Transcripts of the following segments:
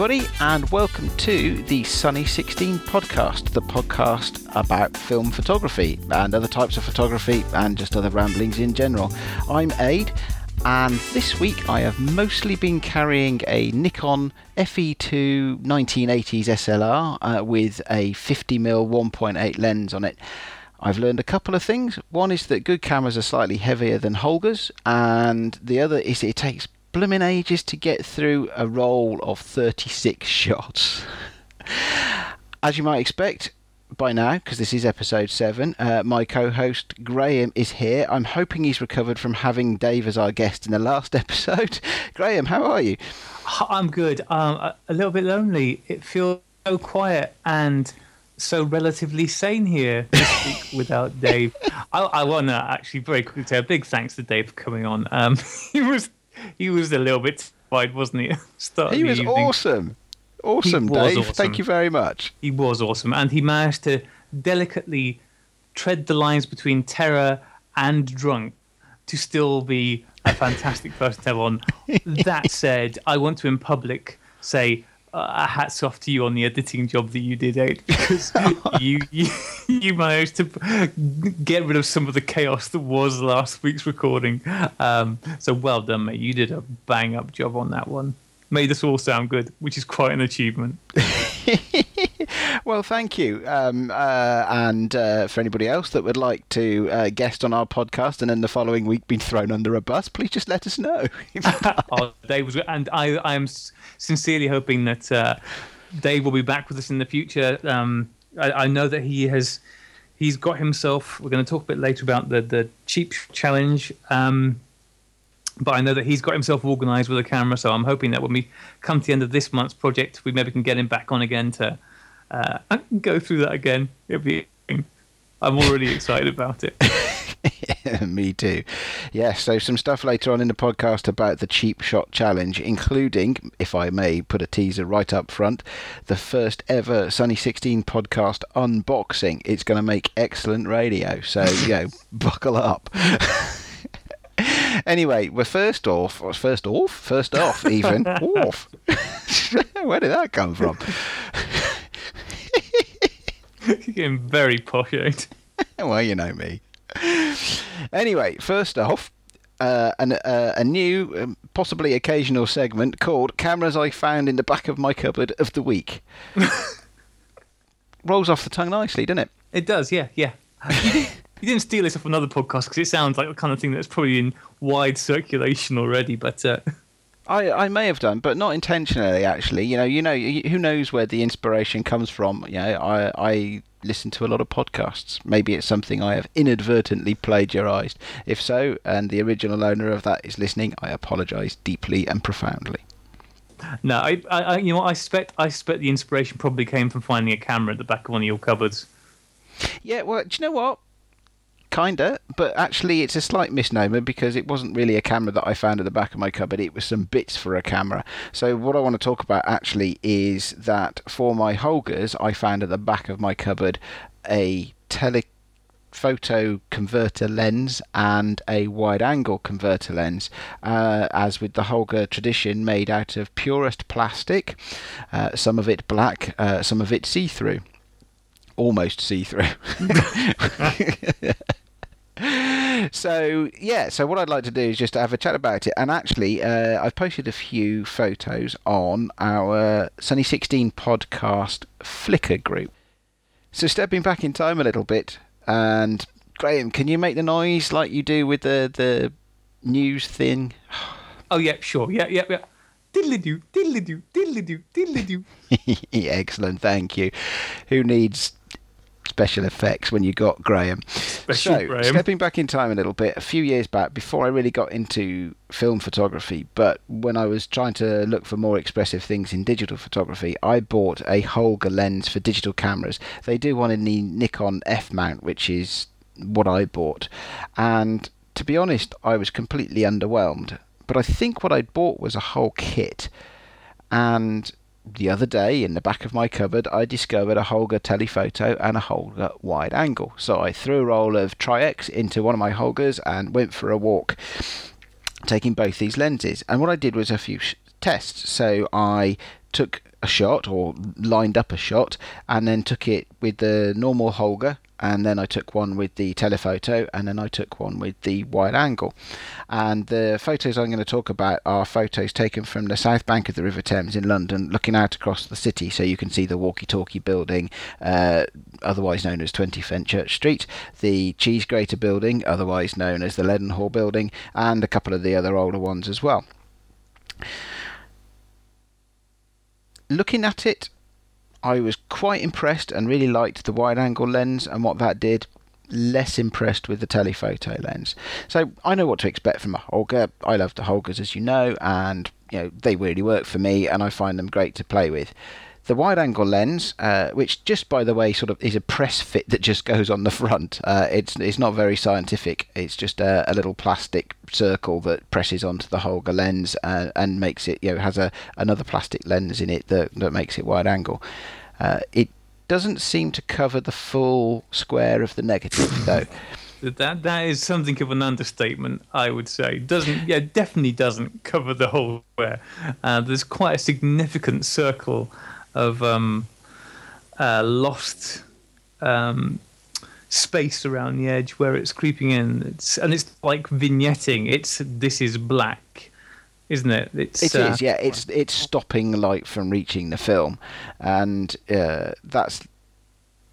everybody, and welcome to the Sunny 16 podcast, the podcast about film photography and other types of photography and just other ramblings in general. I'm Ade, and this week I have mostly been carrying a Nikon FE2 1980s SLR uh, with a 50mm 1.8 lens on it. I've learned a couple of things. One is that good cameras are slightly heavier than Holgas, and the other is it takes blooming ages to get through a roll of 36 shots. As you might expect by now, because this is episode 7, uh, my co host Graeme is here. I'm hoping he's recovered from having Dave as our guest in the last episode. Graeme, how are you? I'm good. Um, a little bit lonely. It feels so quiet and so relatively sane here this week without Dave. I, I want to actually very quickly say a big thanks to Dave for coming on. Um, he was he was a little bit wide, wasn't he? Start he was evening. awesome. Awesome, Dave. Awesome. Thank you very much. He was awesome. And he managed to delicately tread the lines between terror and drunk to still be a fantastic person to have on. that said, I want to in public say uh, hats off to you on the editing job that you did, Ed, because you, you you managed to get rid of some of the chaos that was last week's recording. Um, so well done, mate. You did a bang up job on that one. Made us all sound good, which is quite an achievement. well, thank you. Um, uh, and uh, for anybody else that would like to uh, guest on our podcast and in the following week be thrown under a bus, please just let us know. oh, Dave was, and I, I am sincerely hoping that uh, Dave will be back with us in the future. Um, I, I, know that he has. He's got himself. We're going to talk a bit later about the the cheap challenge. Um, but I know that he's got himself organised with a camera, so I'm hoping that when we come to the end of this month's project, we maybe can get him back on again to uh, go through that again. It'll be. I'm already excited about it. Me too. Yeah, so some stuff later on in the podcast about the cheap shot challenge, including, if I may put a teaser right up front, the first ever Sunny 16 podcast unboxing. It's going to make excellent radio. So, you know, buckle up. Anyway, we're first off, first off, first off, even off. Where did that come from? You're getting very posh, well, you know me. Anyway, first off, uh, an, uh, a new, um, possibly occasional segment called "Cameras I Found in the Back of My Cupboard of the Week." Rolls off the tongue nicely, doesn't it? It does, yeah, yeah. You didn't steal this off another podcast because it sounds like the kind of thing that's probably in wide circulation already. But uh... I I may have done, but not intentionally. Actually, you know, you know, who knows where the inspiration comes from? You know, I I listen to a lot of podcasts. Maybe it's something I have inadvertently plagiarized. If so, and the original owner of that is listening, I apologize deeply and profoundly. No, I, I, you know, I suspect, I suspect the inspiration probably came from finding a camera at the back of one of your cupboards. Yeah, well, do you know what? Kinda, but actually it's a slight misnomer because it wasn't really a camera that I found at the back of my cupboard. It was some bits for a camera. So what I want to talk about actually is that for my Holgas, I found at the back of my cupboard a telephoto converter lens and a wide angle converter lens, uh, as with the Holga tradition, made out of purest plastic, uh, some of it black, uh, some of it see through almost see through. so yeah, so what I'd like to do is just to have a chat about it. And actually, uh, I've posted a few photos on our Sunny 16 podcast Flickr group. So stepping back in time a little bit, and Graeme, can you make the noise like you do with the the news thing? Oh yeah, sure, yeah, yeah, yeah. Diddly do, diddly do, diddly do, diddly do. Excellent, thank you. Who needs special effects when you got Graeme. Special so, Graeme. stepping back in time a little bit, a few years back, before I really got into film photography, but when I was trying to look for more expressive things in digital photography, I bought a Holga lens for digital cameras. They do one in the Nikon F mount, which is what I bought. And to be honest, I was completely underwhelmed. But I think what I'd bought was a whole kit. And the other day in the back of my cupboard, I discovered a Holga telephoto and a Holga wide angle. So I threw a roll of Tri-X into one of my Holgas and went for a walk, taking both these lenses. And what I did was a few sh- tests. So I took a shot or lined up a shot and then took it with the normal Holga and then I took one with the telephoto, and then I took one with the wide angle. And the photos I'm going to talk about are photos taken from the south bank of the River Thames in London, looking out across the city, so you can see the Walkie Talkie building, uh, otherwise known as 20 Fenchurch Street, the Cheese Grater building, otherwise known as the Leadenhall building, and a couple of the other older ones as well. Looking at it, I was quite impressed and really liked the wide angle lens and what that did. Less impressed with the telephoto lens. So I know what to expect from a Holga. I love the Holgas, as you know, and you know they really work for me, and I find them great to play with. The wide angle lens, uh, which just by the way, sort of is a press fit that just goes on the front. Uh, it's it's not very scientific. It's just a, a, little plastic circle that presses onto the Holga lens uh, and makes it you know has a another plastic lens in it that that makes it wide angle. Uh, it doesn't seem to cover the full square of the negative though. That that is something of an understatement, I would say. Doesn't yeah, definitely doesn't cover the whole square. Uh, there's quite a significant circle of um, uh, lost um, space around the edge where it's creeping in. It's, and it's like vignetting. It's this is black, isn't it? It's, it uh, is, yeah. It's it's stopping light from reaching the film, and uh, that's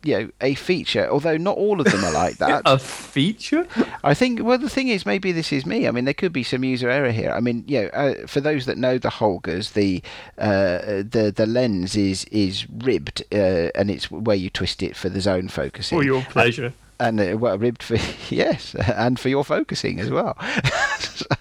you know a feature. Although not all of them are like that. a feature? I think. Well, the thing is, maybe this is me. I mean, there could be some user error here. I mean, you know, uh, for those that know the Holgas, the uh, the the lens is is ribbed, uh, and it's where you twist it for the zone focusing. For your pleasure and uh, well, ribbed for yes, and for your focusing as well.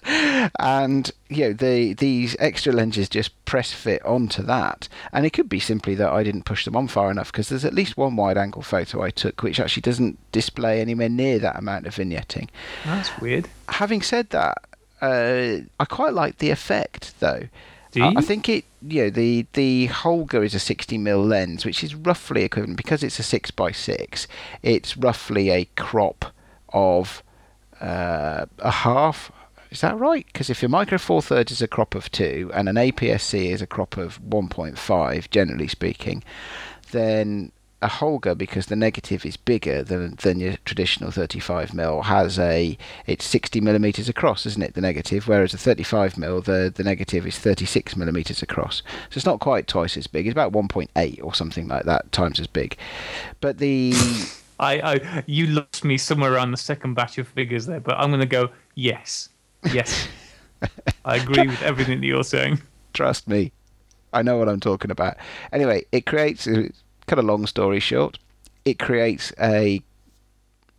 and you know, the these extra lenses just press fit onto that, and it could be simply that I didn't push them on far enough because there's at least one wide angle photo I took which actually doesn't display anywhere near that amount of vignetting. That's weird. Having said that, uh, I quite like the effect though. I think it, you know, the the Holga is a 60 mm lens, which is roughly equivalent because it's a six by six. It's roughly a crop of uh, a half. Is that right? Because if your micro four thirds is a crop of two and an APS-C is a crop of 1.5, generally speaking, then a Holga because the negative is bigger than than your traditional 35 mm has a it's 60 millimeters across, isn't it? The negative, whereas a 35 mm the the negative is 36 millimeters across. So it's not quite twice as big. It's about 1.8 or something like that times as big. But the I, I you lost me somewhere around the second batch of figures there, but I'm going to go yes, yes. I agree with everything that you're saying. Trust me. I know what I'm talking about. Anyway, it creates uh, cut a long story short, it creates a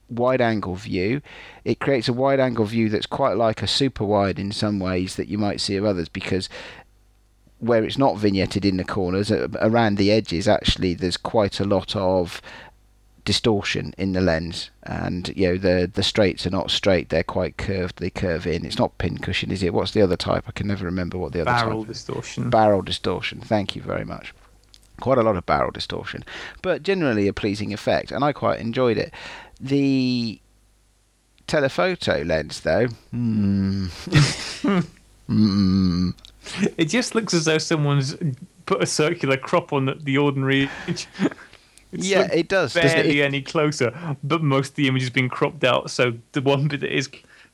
wide angle view. It creates a wide angle view that's quite like a super wide in some ways that you might see of others because where it's not vignetted in the corners, around the edges, actually, there's quite a lot of distortion in the lens. And you know the the straights are not straight they're quite curved they curve in. It's not pincushion is it? What's the other type? I can never remember what the other barrel type distortion. Barrel distortion. Thank you very much. Quite a lot of barrel distortion, but generally a pleasing effect, and I quite enjoyed it. The telephoto lens, though, mm, mm, it just looks as though someone's put a circular crop on the, the ordinary image. yeah, it does. Barely it? any closer, but most of the image has been cropped out, so the one bit that is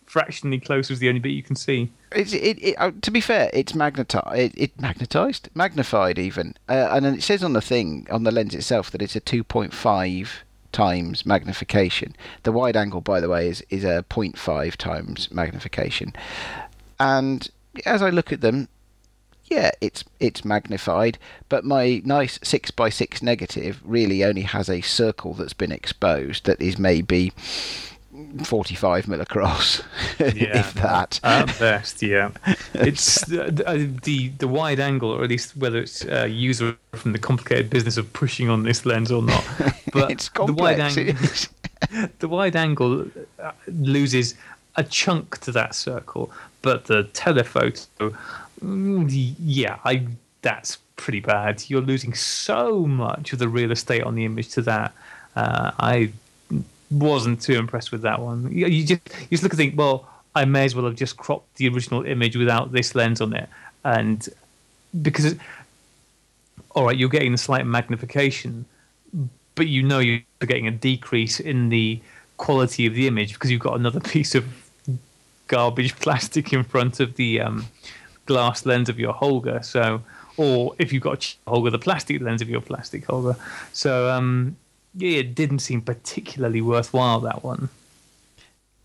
fractionally closer is the only bit you can see. It's, it, it, uh, to be fair, it's magnetized. It, it magnetized, magnified even, uh, and it says on the thing on the lens itself that it's a 2.5 times magnification. The wide angle, by the way, is is a 0.5 times magnification. And as I look at them, yeah, it's it's magnified, but my nice six by six negative really only has a circle that's been exposed that is maybe 45 mil across, yeah, if that. At best, yeah. It's the, uh, the, the wide angle, or at least whether it's user from the complicated business of pushing on this lens or not. But it's complex. The wide, angle, the wide angle uh, loses a chunk to that circle, but the telephoto, yeah, I that's pretty bad. You're losing so much of the real estate on the image to that. Uh, I wasn't too impressed with that one. You, you just you just look and think, well, I may as well have just cropped the original image without this lens on it, and because all right, you're getting a slight magnification, but you know you're getting a decrease in the quality of the image because you've got another piece of garbage plastic in front of the um, glass lens of your Holga. So, or if you've got a Holga, the plastic lens of your plastic Holga. So, um, yeah, it didn't seem particularly worthwhile that one.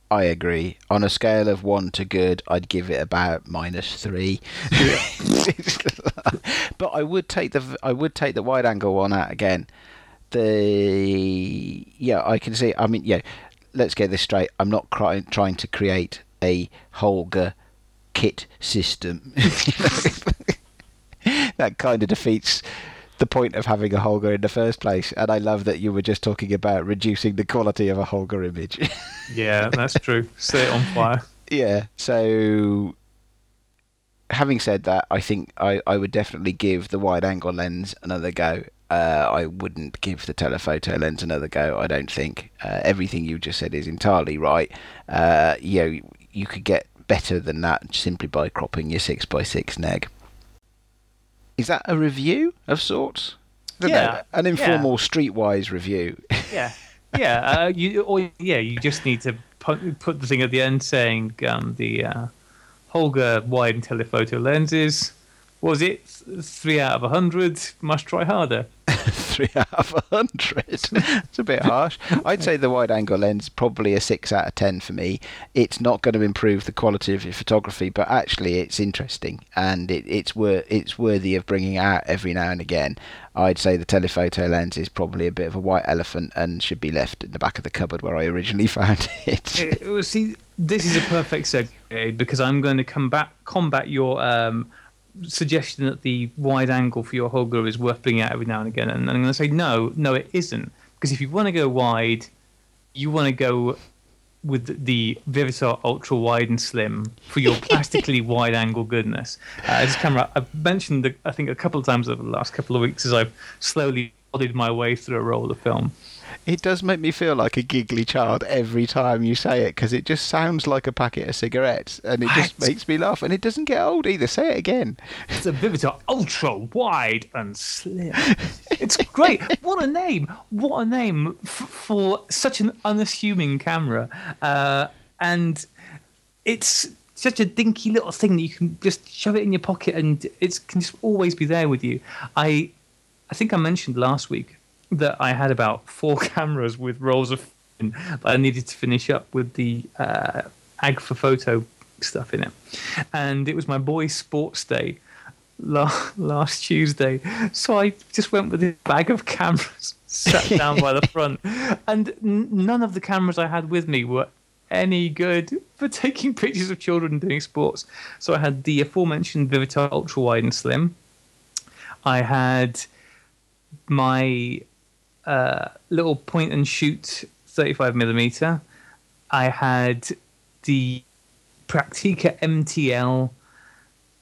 I agree. On a scale of one to good, I'd give it about minus three. But I would take the I would take the wide angle one out again. The yeah, I can see. I mean, yeah. Let's get this straight. I'm not cry, trying to create a Holga kit system. that kind of defeats the point of having a Holga in the first place. And I love that you were just talking about reducing the quality of a Holga image. yeah, that's true. Set it on fire. Yeah. So, having said that, I think I, I would definitely give the wide angle lens another go. Uh, I wouldn't give the telephoto lens another go. I don't think uh, everything you just said is entirely right. Uh, you know, you could get better than that simply by cropping your six x six neg. Is that a review of sorts? Yeah, know, an informal yeah. streetwise review. yeah, yeah. Uh, you or yeah, you just need to put, put the thing at the end saying um, the uh, Holga wide telephoto lenses. Was it three out of a hundred? Must try harder. three out of a hundred. it's a bit harsh. I'd say the wide angle lens probably a six out of ten for me. It's not going to improve the quality of your photography, but actually it's interesting and it, it's wor- it's worthy of bringing out every now and again. I'd say the telephoto lens is probably a bit of a white elephant and should be left in the back of the cupboard where I originally found it. it well, see, this is a perfect segue because I'm going to combat combat your. Um, suggestion that the wide angle for your Holga is worth bringing out every now and again. And I'm going to say no, no, it isn't. Because if you want to go wide, you want to go with the Vivitar Ultra Wide and Slim for your plastically wide angle goodness. Uh, this camera, I've mentioned, the, I think, a couple of times over the last couple of weeks as I've slowly plodded my way through a roll of film it does make me feel like a giggly child every time you say it because it just sounds like a packet of cigarettes and it just makes me laugh and it doesn't get old either. Say it again. It's a Vivitar ultra wide and slim. it's great. What a name! What a name f- for such an unassuming camera. Uh, and it's such a dinky little thing that you can just shove it in your pocket and it can just always be there with you. I I think I mentioned last week that I had about four cameras with rolls of that I needed to finish up with the uh, Agfa photo stuff in it. And it was my boy's sports day last Tuesday. So I just went with a bag of cameras, sat down by the front. And n- none of the cameras I had with me were any good for taking pictures of children doing sports. So I had the aforementioned Vivitar Ultra Wide and Slim. I had my uh, little point and shoot 35 millimeter. I had the Praktica MTL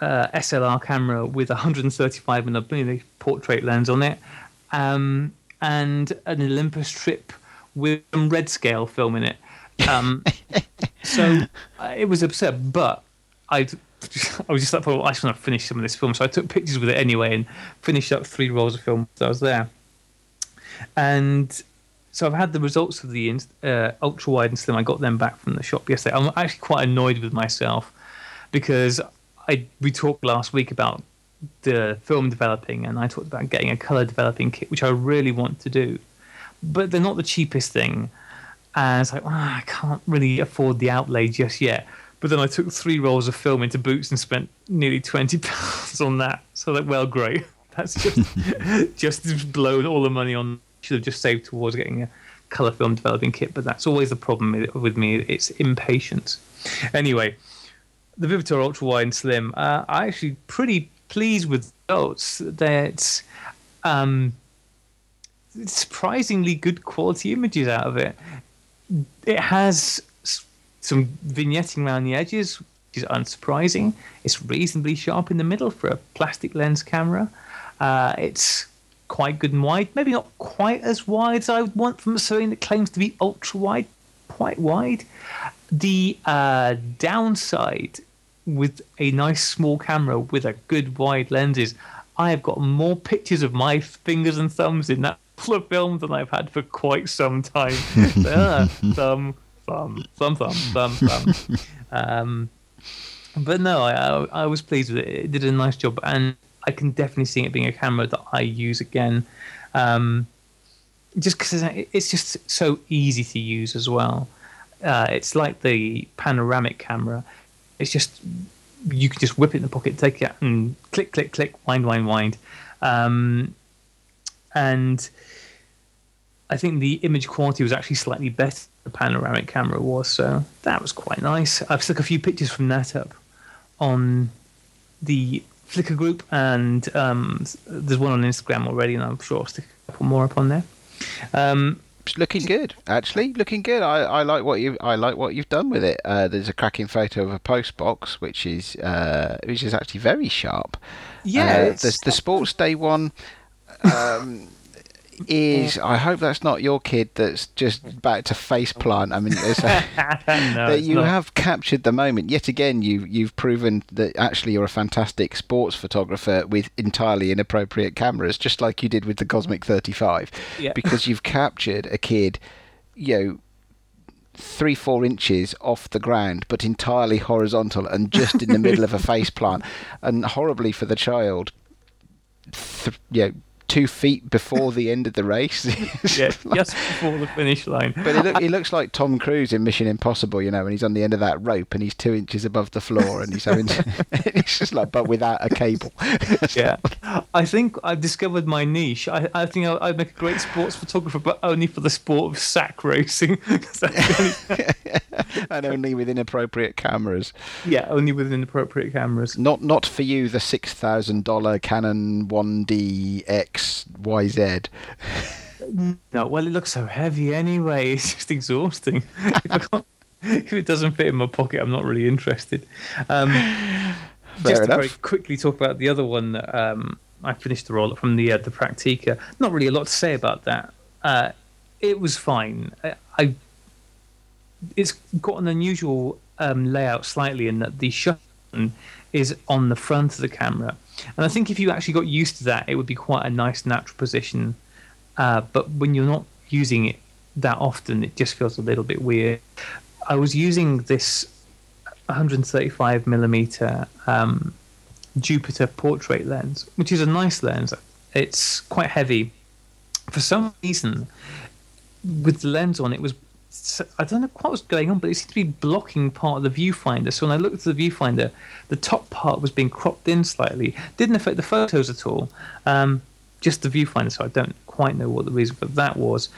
uh, SLR camera with 135 millimeter portrait lens on it, um, and an Olympus trip with some red scale film in it. Um, so uh, it was absurd, but I I was just like, well, I just want to finish some of this film, so I took pictures with it anyway and finished up three rolls of film. So I was there. And so I've had the results of the uh, ultra wide and slim. I got them back from the shop yesterday. I'm actually quite annoyed with myself because I we talked last week about the film developing, and I talked about getting a color developing kit, which I really want to do, but they're not the cheapest thing. And it's like, oh, I can't really afford the outlay just yet. But then I took three rolls of film into Boots and spent nearly twenty pounds on that. So like, well, great. That's just just blown all the money on. Should have just saved towards getting a color film developing kit, but that's always the problem with me. It's impatience. Anyway, the Vivitar Ultra Wide and Slim. Uh, I'm actually pretty pleased with those. That um, surprisingly good quality images out of it. It has some vignetting around the edges, which is unsurprising. It's reasonably sharp in the middle for a plastic lens camera. Uh, it's quite good and wide. Maybe not quite as wide as I would want from a something that claims to be ultra wide, quite wide. The uh, downside with a nice small camera with a good wide lens is I have got more pictures of my fingers and thumbs in that full of film than I've had for quite some time. uh, thumb, thumb, thumb, thumb, thumb, thumb. Um, but no, I, I, I was pleased with it. It did a nice job, and I can definitely see it being a camera that I use again. Um, just because it's just so easy to use as well. Uh, it's like the panoramic camera. It's just you can just whip it in the pocket, take it, and click, click, click, wind, wind, wind. Um, and I think the image quality was actually slightly better the panoramic camera was, so that was quite nice. I've stuck a few pictures from that up on the Flickr group, and um, there's one on Instagram already, and I'm sure I'll stick a couple more up on there. Um, looking good, actually. Looking good. I, I like what you I like what you've done with it. Uh, there's a cracking photo of a post box, which is uh, which is actually very sharp. Yeah, uh, the the Sports Day one. Um, is I hope that's not your kid that's just about to face plant. I mean, a, no, that you not. have captured the moment. Yet again, you you've proven that actually you're a fantastic sports photographer with entirely inappropriate cameras, just like you did with the Cosmic 35, Yeah. because you've captured a kid, you know. Three, four inches off the ground, but entirely horizontal and just in the middle of a face plant, and horribly for the child, th- you know, two feet before the end of the race. yeah, just before the finish line. But he, look, he looks like Tom Cruise in Mission Impossible, you know, when he's on the end of that rope and he's two inches above the floor and he's having, it's just like, but without a cable. yeah, I think I've discovered my niche. I, I think I'll, I'd make a great sports photographer, but only for the sport of sack racing. and only with inappropriate cameras. yeah, only with inappropriate cameras. Not not for you, the six thousand dollar Canon one D X YZ. No, well, it looks so heavy anyway. It's just exhausting. if, if it doesn't fit in my pocket, I'm not really interested. Um, just to very quickly talk about the other one that um, I finished the roll up from the uh, the Praktica. Not really a lot to say about that. Uh, it was fine. I, I it's got an unusual um, layout slightly in that the shutter is on the front of the camera, and I think if you actually got used to that, it would be quite a nice natural position. Uh, but when you're not using it that often, it just feels a little bit weird. I was using this 135 millimeter um, Jupiter portrait lens, which is a nice lens. It's quite heavy. For some reason, with the lens on, it was I don't know quite what's going on, but it seemed to be blocking part of the viewfinder. So when I looked at the viewfinder, the top part was being cropped in slightly. Didn't affect the photos at all. Um, just the viewfinder, so I don't quite know what the reason for that was.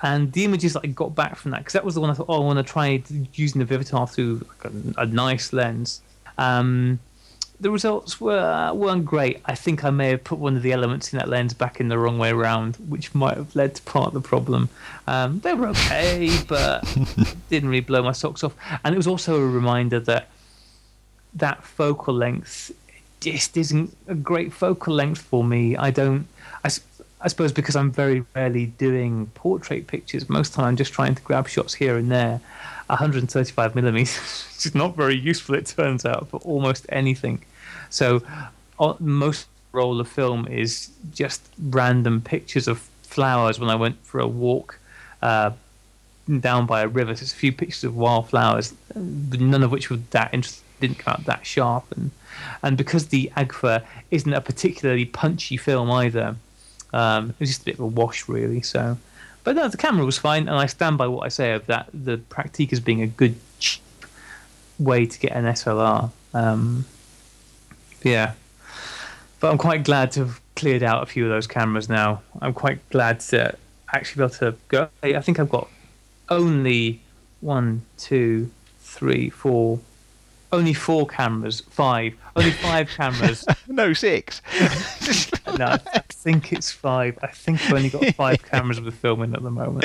And the images that I got back from that, because that was the one I thought, oh, I want to try using the Vivitar through a, a nice lens. Um, the results were weren't great. I think I may have put one of the elements in that lens back in the wrong way around, which might have led to part of the problem. Um, they were okay, but didn't really blow my socks off. And it was also a reminder that that focal length just isn't a great focal length for me. I don't. I, I suppose because I'm very rarely doing portrait pictures. Most of the time, I'm just trying to grab shots here and there. 135 millimeters is not very useful. It turns out for almost anything. So, on, most roll of film is just random pictures of flowers. When I went for a walk uh, down by a river, so it's a few pictures of wildflowers, none of which were that interesting. Didn't come out that sharp, and and because the Agfa isn't a particularly punchy film either, um, it was just a bit of a wash, really. So, but no, the camera was fine, and I stand by what I say of that. The Praktica as being a good cheap way to get an SLR. Um, yeah, but I'm quite glad to have cleared out a few of those cameras now. I'm quite glad to actually be able to go. I think I've got only one, two, three, four. Only four cameras, five. Only five cameras no, six. no, I think it's five. I think I've only got five cameras with filming at the moment.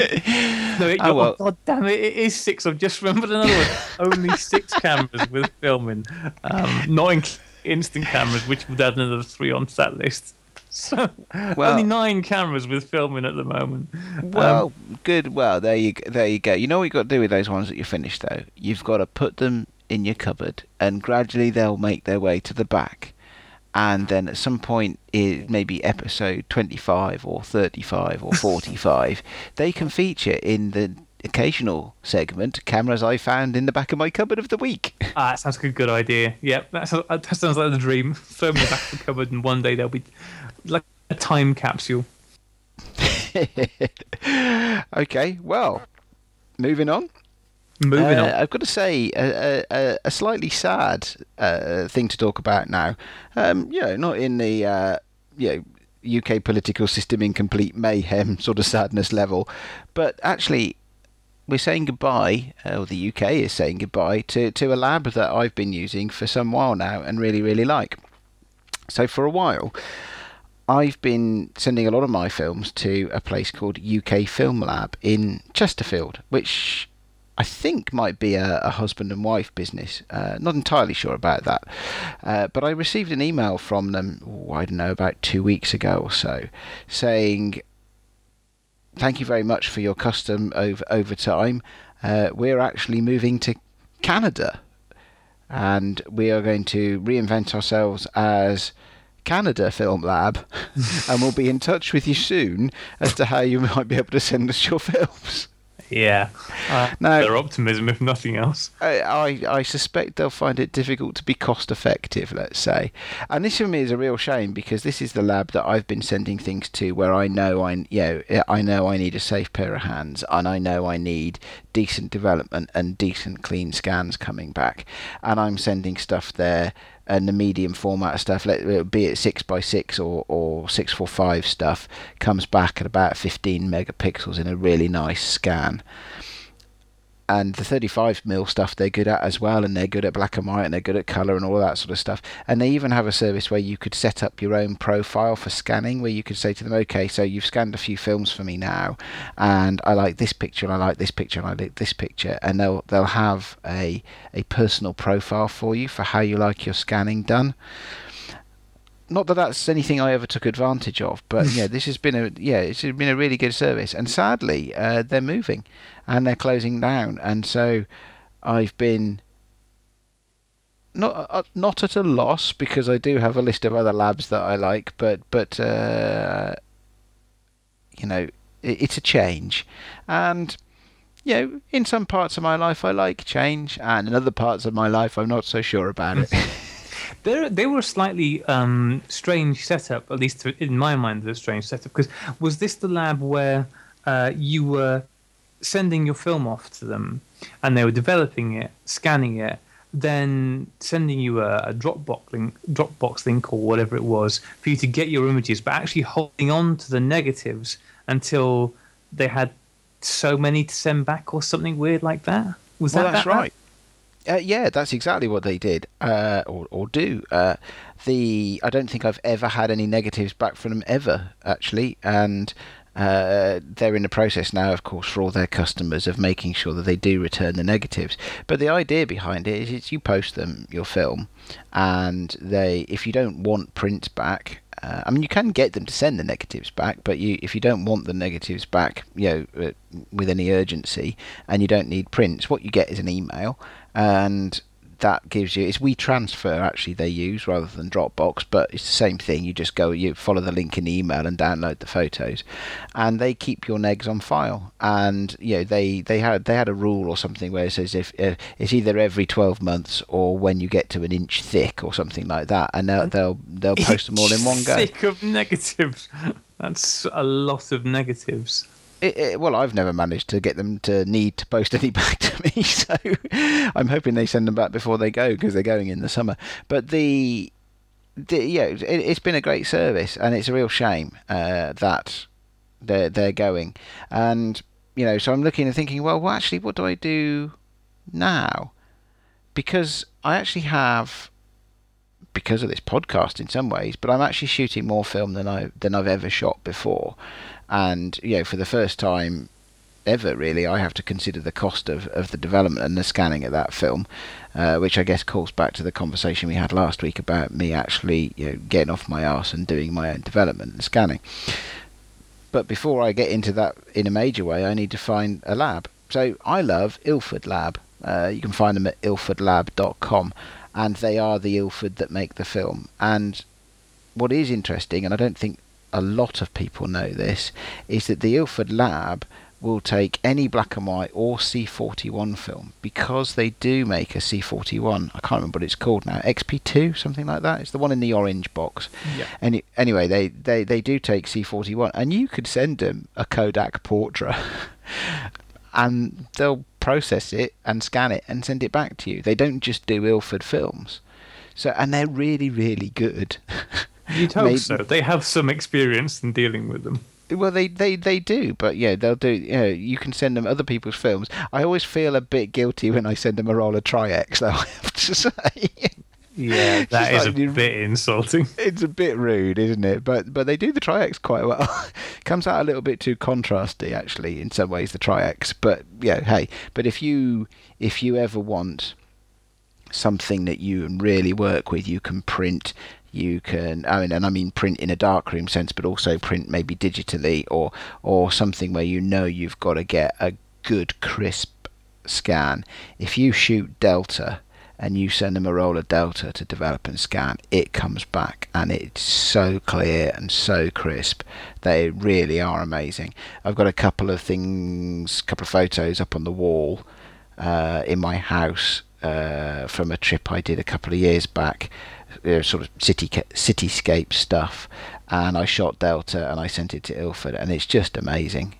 No, it, Oh, oh. God damn it, it is six. I've just remembered another one. Only six cameras with filming, um, not including instant cameras, which would add another three onto that list. So Well- only nine cameras with filming at the moment. Well, um, good. Well, there you there you go. You know what you've got to do with those ones that you finished though. You've got to put them in your cupboard, and gradually they'll make their way to the back. and then at some point, in maybe episode 25 or 35 or 45, they can feature in the occasional segment cameras I found in the back of my cupboard of the week. Ah, that sounds like a good idea. Yep, that sounds, that sounds like the dream. Throw the back of the cupboard, and one day there'll be like a time capsule. okay, well, moving on. Moving Uh, on. I've got to say, a, a, a slightly sad uh, thing to talk about now. Um, you know, not in the uh, you know UK political system in complete mayhem sort of sadness level, but actually, we're saying goodbye, uh, or the UK is saying goodbye to to a lab that I've been using for some while now and really really like. So for a while. I've been sending a lot of my films to a place called UK Film Lab in Chesterfield, which I think might be a, a husband and wife business. Uh, not entirely sure about that. Uh, but I received an email from them, oh, I don't know, about two weeks ago or so, saying, Thank you very much for your custom over, over time. Uh, we're actually moving to Canada. And we are going to reinvent ourselves as Canada Film Lab. and we'll be in touch with you soon as to how you might be able to send us your films. Yeah. Uh, Now- their optimism, if nothing else. I, I, I suspect they'll find it difficult to be cost effective, let's say. And this for me is a real shame because this is the lab that I've been sending things to where I know I you know, I know I need a safe pair of hands and I know I need decent development and decent clean scans coming back. And I'm sending stuff there and the medium format stuff, let uh, be it six by six or, or six four five stuff, comes back at about 15 megapixels in a really nice scan and the 35 mil stuff they're good at as well and they're good at black and white and they're good at color and all that sort of stuff. And they even have a service where you could set up your own profile for scanning where you could say to them okay so you've scanned a few films for me now and I like this picture and I like this picture and I like this picture and they'll they'll have a a personal profile for you for how you like your scanning done not that that's anything I ever took advantage of, but yeah, this has been a yeah, it's been a really good service. And sadly, uh, they're moving, and they're closing down, and so I've been not uh, not at a loss because I do have a list of other labs that I like, but but uh, you know, it, it's a change, and you know, in some parts of my life I like change, and in other parts of my life I'm not so sure about it. They they were a slightly um, strange setup, at least in my mind, a strange setup. Because was this the lab where uh, you were sending your film off to them, and they were developing it, scanning it, then sending you a, a Dropbox link, Dropbox link or whatever it was for you to get your images, but actually holding on to the negatives until they had so many to send back or something weird like that? Was well, that that's that- right. Uh, yeah, that's exactly what they did, uh, or or do. Uh, the I don't think I've ever had any negatives back from them ever, actually, and uh, they're in the process now, of course, for all their customers of making sure that they do return the negatives. But the idea behind it is, you post them your film, and they, if you don't want prints back, uh, I mean, you can get them to send the negatives back, but you, if you don't want the negatives back, you know, uh, with any urgency, and you don't need prints, what you get is an email, and that gives you it's WeTransfer actually they use rather than Dropbox, but it's the same thing. You just go, you follow the link in the email and download the photos, and they keep your negs on file. And you know they they had they had a rule or something where it says if uh, it's either every twelve months or when you get to an inch thick or something like that, and they'll they'll, they'll post them all in one go. Thick of negatives. That's a lot of negatives. It, it, well, I've never managed to get them to need to post any back to me, so I'm hoping they send them back before they go because they're going in the summer. But the, the yeah, it, it's been a great service, and it's a real shame uh, that they're they're going. And you know, so I'm looking and thinking, well, well, actually, what do I do now? Because I actually have because of this podcast in some ways, but I'm actually shooting more film than I than I've ever shot before, and you know for the first time ever really I have to consider the cost of, of the development and the scanning of that film, uh, which I guess calls back to the conversation we had last week about me actually you know getting off my arse and doing my own development and scanning. But before I get into that in a major way, I need to find a lab. So I love Ilford Lab. Uh, you can find them at ilfordlab.com and they are the Ilford that make the film. And what is interesting, and I don't think a lot of people know this, is that the Ilford Lab will take any black and white or C41 film because they do make a C41. I can't remember what it's called now. XP2, something like that. It's the one in the orange box. Yeah. Any, anyway, they, they, they do take C41, and you could send them a Kodak Portra, and they'll process it and scan it and send it back to you. They don't just do Ilford films. So, and they're really, really good. You'd hope Maybe- so. They have some experience in dealing with them. Well, they, they, they do, but yeah, they'll do. You know, you can send them other people's films. I always feel a bit guilty when I send them a roll of Tri-X, though. I have to say, Yeah, that is like a bit insulting. it's a bit rude, isn't it? But but they do the Tri-X quite well. Comes out a little bit too contrasty, actually, in some ways, the Tri-X. But yeah, hey, but if you if you ever want something that you really work with, you can print. You can, I mean, and I mean print in a darkroom sense, but also print maybe digitally or or something where you know you've got to get a good crisp scan. If you shoot Delta and you send them a roll of Delta to develop and scan, it comes back and it's so clear and so crisp. They really are amazing. I've got a couple of things, couple of photos up on the wall uh, in my house uh, from a trip I did a couple of years back, uh, sort of city cityscape stuff, and I shot Delta and I sent it to Ilford, and it's just amazing.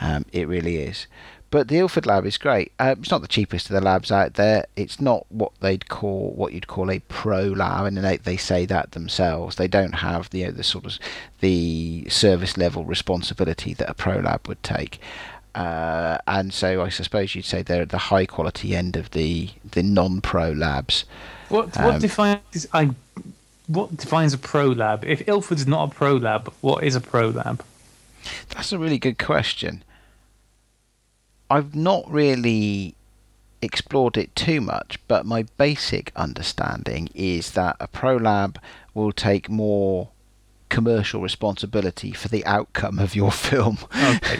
Um, it really is. But the Ilford lab is great. Uh, it's not the cheapest of the labs out there. It's not what they'd call what you'd call a pro lab, and they, they say that themselves. They don't have the you know, the sort of the service level responsibility that a pro lab would take. Uh, and so I suppose you'd say they're at the high quality end of the the non pro labs. What what Um, defines I what defines a pro lab? If Ilford's not a pro lab, what is a pro lab? That's a really good question. I've not really explored it too much, but my basic understanding is that a pro lab will take more commercial responsibility for the outcome of your film. Okay,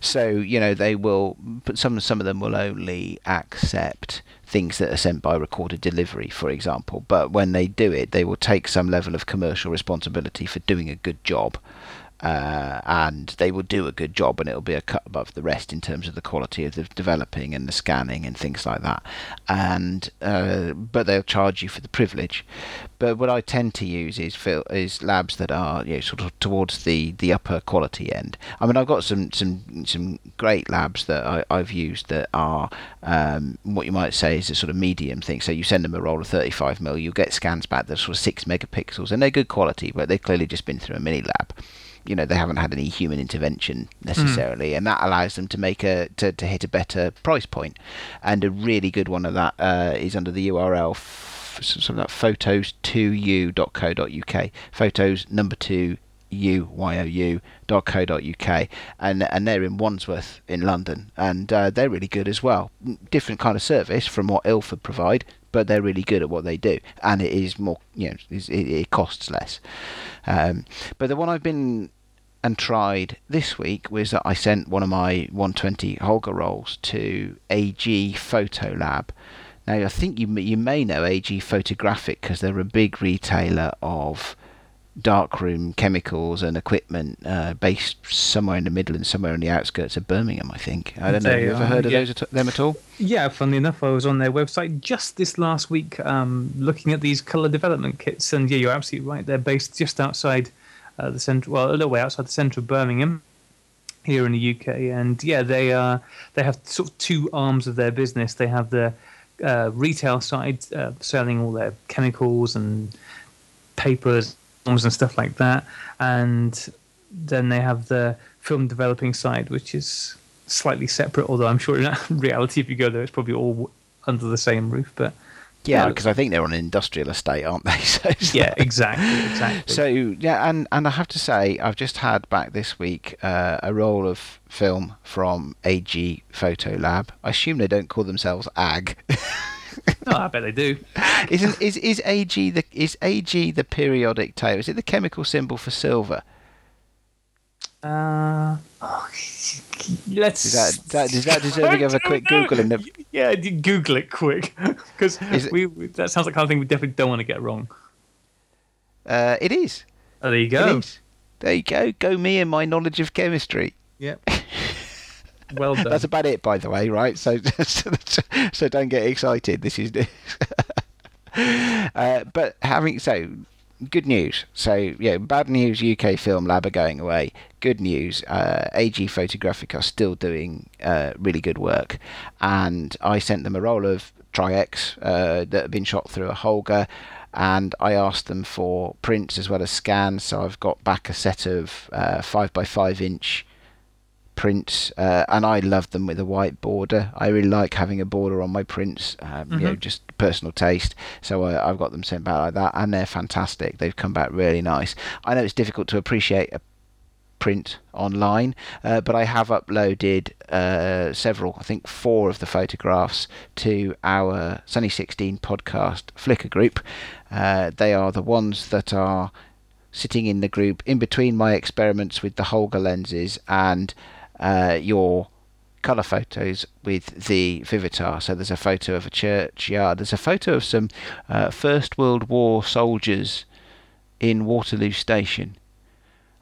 So you know they will, but some some of them will only accept things that are sent by recorded delivery, for example. But when they do it, they will take some level of commercial responsibility for doing a good job. Uh, and they will do a good job, and it'll be a cut above the rest in terms of the quality of the developing and the scanning and things like that. And uh, but they'll charge you for the privilege. But what I tend to use is is labs that are you know, sort of towards the, the upper quality end. I mean, I've got some some some great labs that I, I've used that are um, what you might say is a sort of medium thing. So you send them a roll of 35 mil, you get scans back that are sort of six megapixels, and they're good quality, but they've clearly just been through a mini lab. You know, they haven't had any human intervention necessarily, and that allows them to make a to, to hit a better price point. And a really good one of that uh, is under the URL f- something like photos2u.co.uk. Photos number two uyou.co.uk and and they're in Wandsworth in London and uh, they're really good as well different kind of service from what Ilford provide but they're really good at what they do and it is more you know it, it costs less um, but the one I've been and tried this week was that I sent one of my 120 Holga rolls to AG Photo Lab. Now I think you may- you may know AG Photographic because they're a big retailer of darkroom chemicals and equipment uh, based somewhere in the Midlands, somewhere on the outskirts of Birmingham. I think. I don't know. Have They you ever heard of yeah. those at, them at all? Yeah, funnily enough, I was on their website just this last week um, looking at these color development kits, and yeah, you're absolutely right. They're based just outside the centre, well, a little way outside the centre of Birmingham, here in the UK. And yeah, they uh, they have sort of two arms of their business. They have the uh, retail side, uh, selling all their chemicals and papers and stuff like that, and then they have the film developing side, which is slightly separate. Although I'm sure in reality, if you go there, it's probably all under the same roof. But Yeah, because I think they're on an industrial estate, aren't they? So yeah, like- exactly, exactly. So yeah, and and I have to say, I've just had back this week uh, a roll of film from AG Photo Lab. I assume they don't call themselves AG. oh, I bet they do. Isn't is is AG the is AG the periodic table? Is it the chemical symbol for silver? Uh, oh, let's. Is that, that is that deserving of a quick Google? In the, Yeah, Google it quick because Is it- we, we that sounds like the kind of thing we definitely don't want to get wrong. uh, it is. Oh, there you go. There you go. Go me and my knowledge of chemistry. Yep. well done. That's about it, by the way, right? So, so, so don't get excited. This is. uh, but having so good news. So yeah, bad news. UK Film Lab are going away. Good news. Uh, AG Photographic are still doing uh, really good work, and I sent them a roll of Tri-X uh, that had been shot through a Holga. And I asked them for prints as well as scans, so I've got back a set of uh, five by five inch prints, uh, and I love them with a white border. I really like having a border on my prints, um, mm-hmm. you know, mm-hmm. just personal taste. So I, have got them sent back like that, and they're fantastic. They've come back really nice. I know it's difficult to appreciate a print online, uh, but I have uploaded uh, several, I think four of the photographs to our Sunny 16 podcast Flickr group. Uh, they are the ones that are sitting in the group in between my experiments with the Holga lenses and uh, your colour photos with the Vivitar. So there's a photo of a churchyard. There's a photo of some uh, First World War soldiers in Waterloo Station.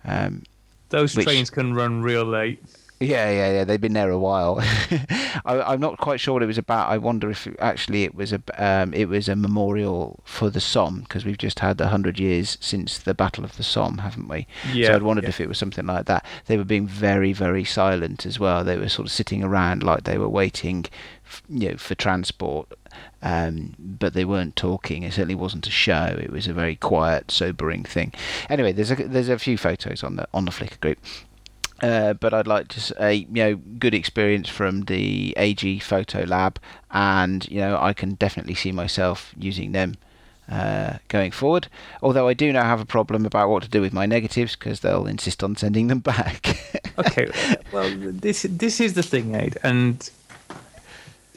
Um, Those which, trains can run real late. Yeah, yeah, yeah. They've been there a while. I, am not quite sure what it was about. I wonder if actually it was a um, it was a memorial for the Somme because we've just had a hundred years since the Battle of the Somme, haven't we? Yeah. So I'd wondered yeah. if it was something like that. They were being very, very silent as well. They were sort of sitting around like they were waiting, you know, for transport. Um, but they weren't talking. It certainly wasn't a show. It was a very quiet, sobering thing. Anyway, there's a there's a few photos on the on the Flickr group. Uh, but I'd like to say, you know, good experience from the AG Photo Lab, and you know, I can definitely see myself using them uh, going forward. Although I do now have a problem about what to do with my negatives because they'll insist on sending them back. okay, well, this this is the thing, Ade, and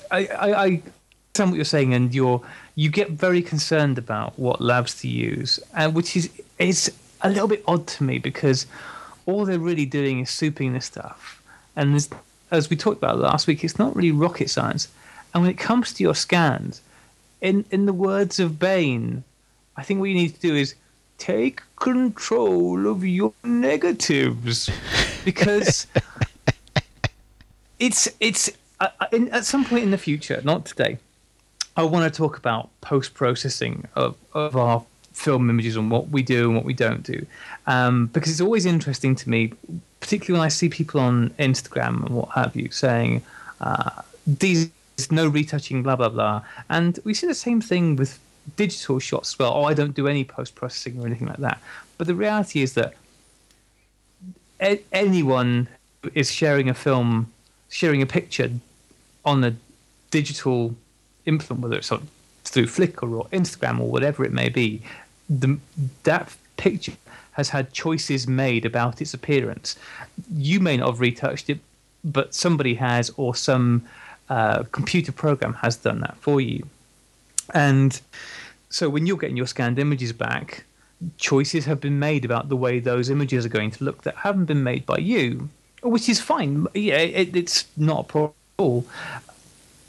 I, I, I understand what you're saying, and you're you get very concerned about what labs to use, and which is is a little bit odd to me because all they're really doing is souping this stuff. And as we talked about last week, it's not really rocket science. And when it comes to your scans, in in the words of Bain, I think what you need to do is take control of your negatives because it's it's uh, uh, in, at some point in the future, not today. I want to talk about post processing of, of our film images and what we do and what we don't do. Um, because it's always interesting to me, particularly when I see people on Instagram and what have you saying, uh, these no retouching, blah, blah, blah. And we see the same thing with digital shots as well. Oh, I don't do any post processing or anything like that. But the reality is that a- anyone is sharing a film, sharing a picture on a digital implement, whether it's on through Flickr or Instagram or whatever it may be, the, that picture has had choices made about its appearance. You may not have retouched it, but somebody has, or some uh, computer program has done that for you. And so when you're getting your scanned images back, choices have been made about the way those images are going to look that haven't been made by you, which is fine. Yeah, it, it's not a problem at all.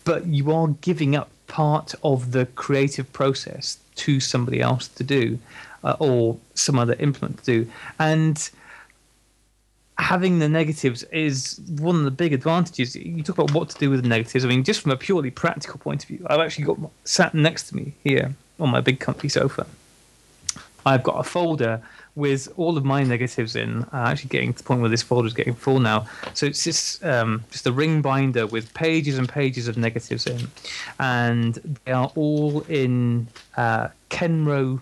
But you are giving up part of the creative process to somebody else to do uh, or some other implement to do. And having the negatives is one of the big advantages. You talk about what to do with the negatives. I mean, just from a purely practical point of view, I've actually got sat next to me here on my big comfy sofa. I've got a folder with all of my negatives in. Uh, actually, getting to the point where this folder is getting full now. So it's just um, just a ring binder with pages and pages of negatives in, and they are all in uh, Kenro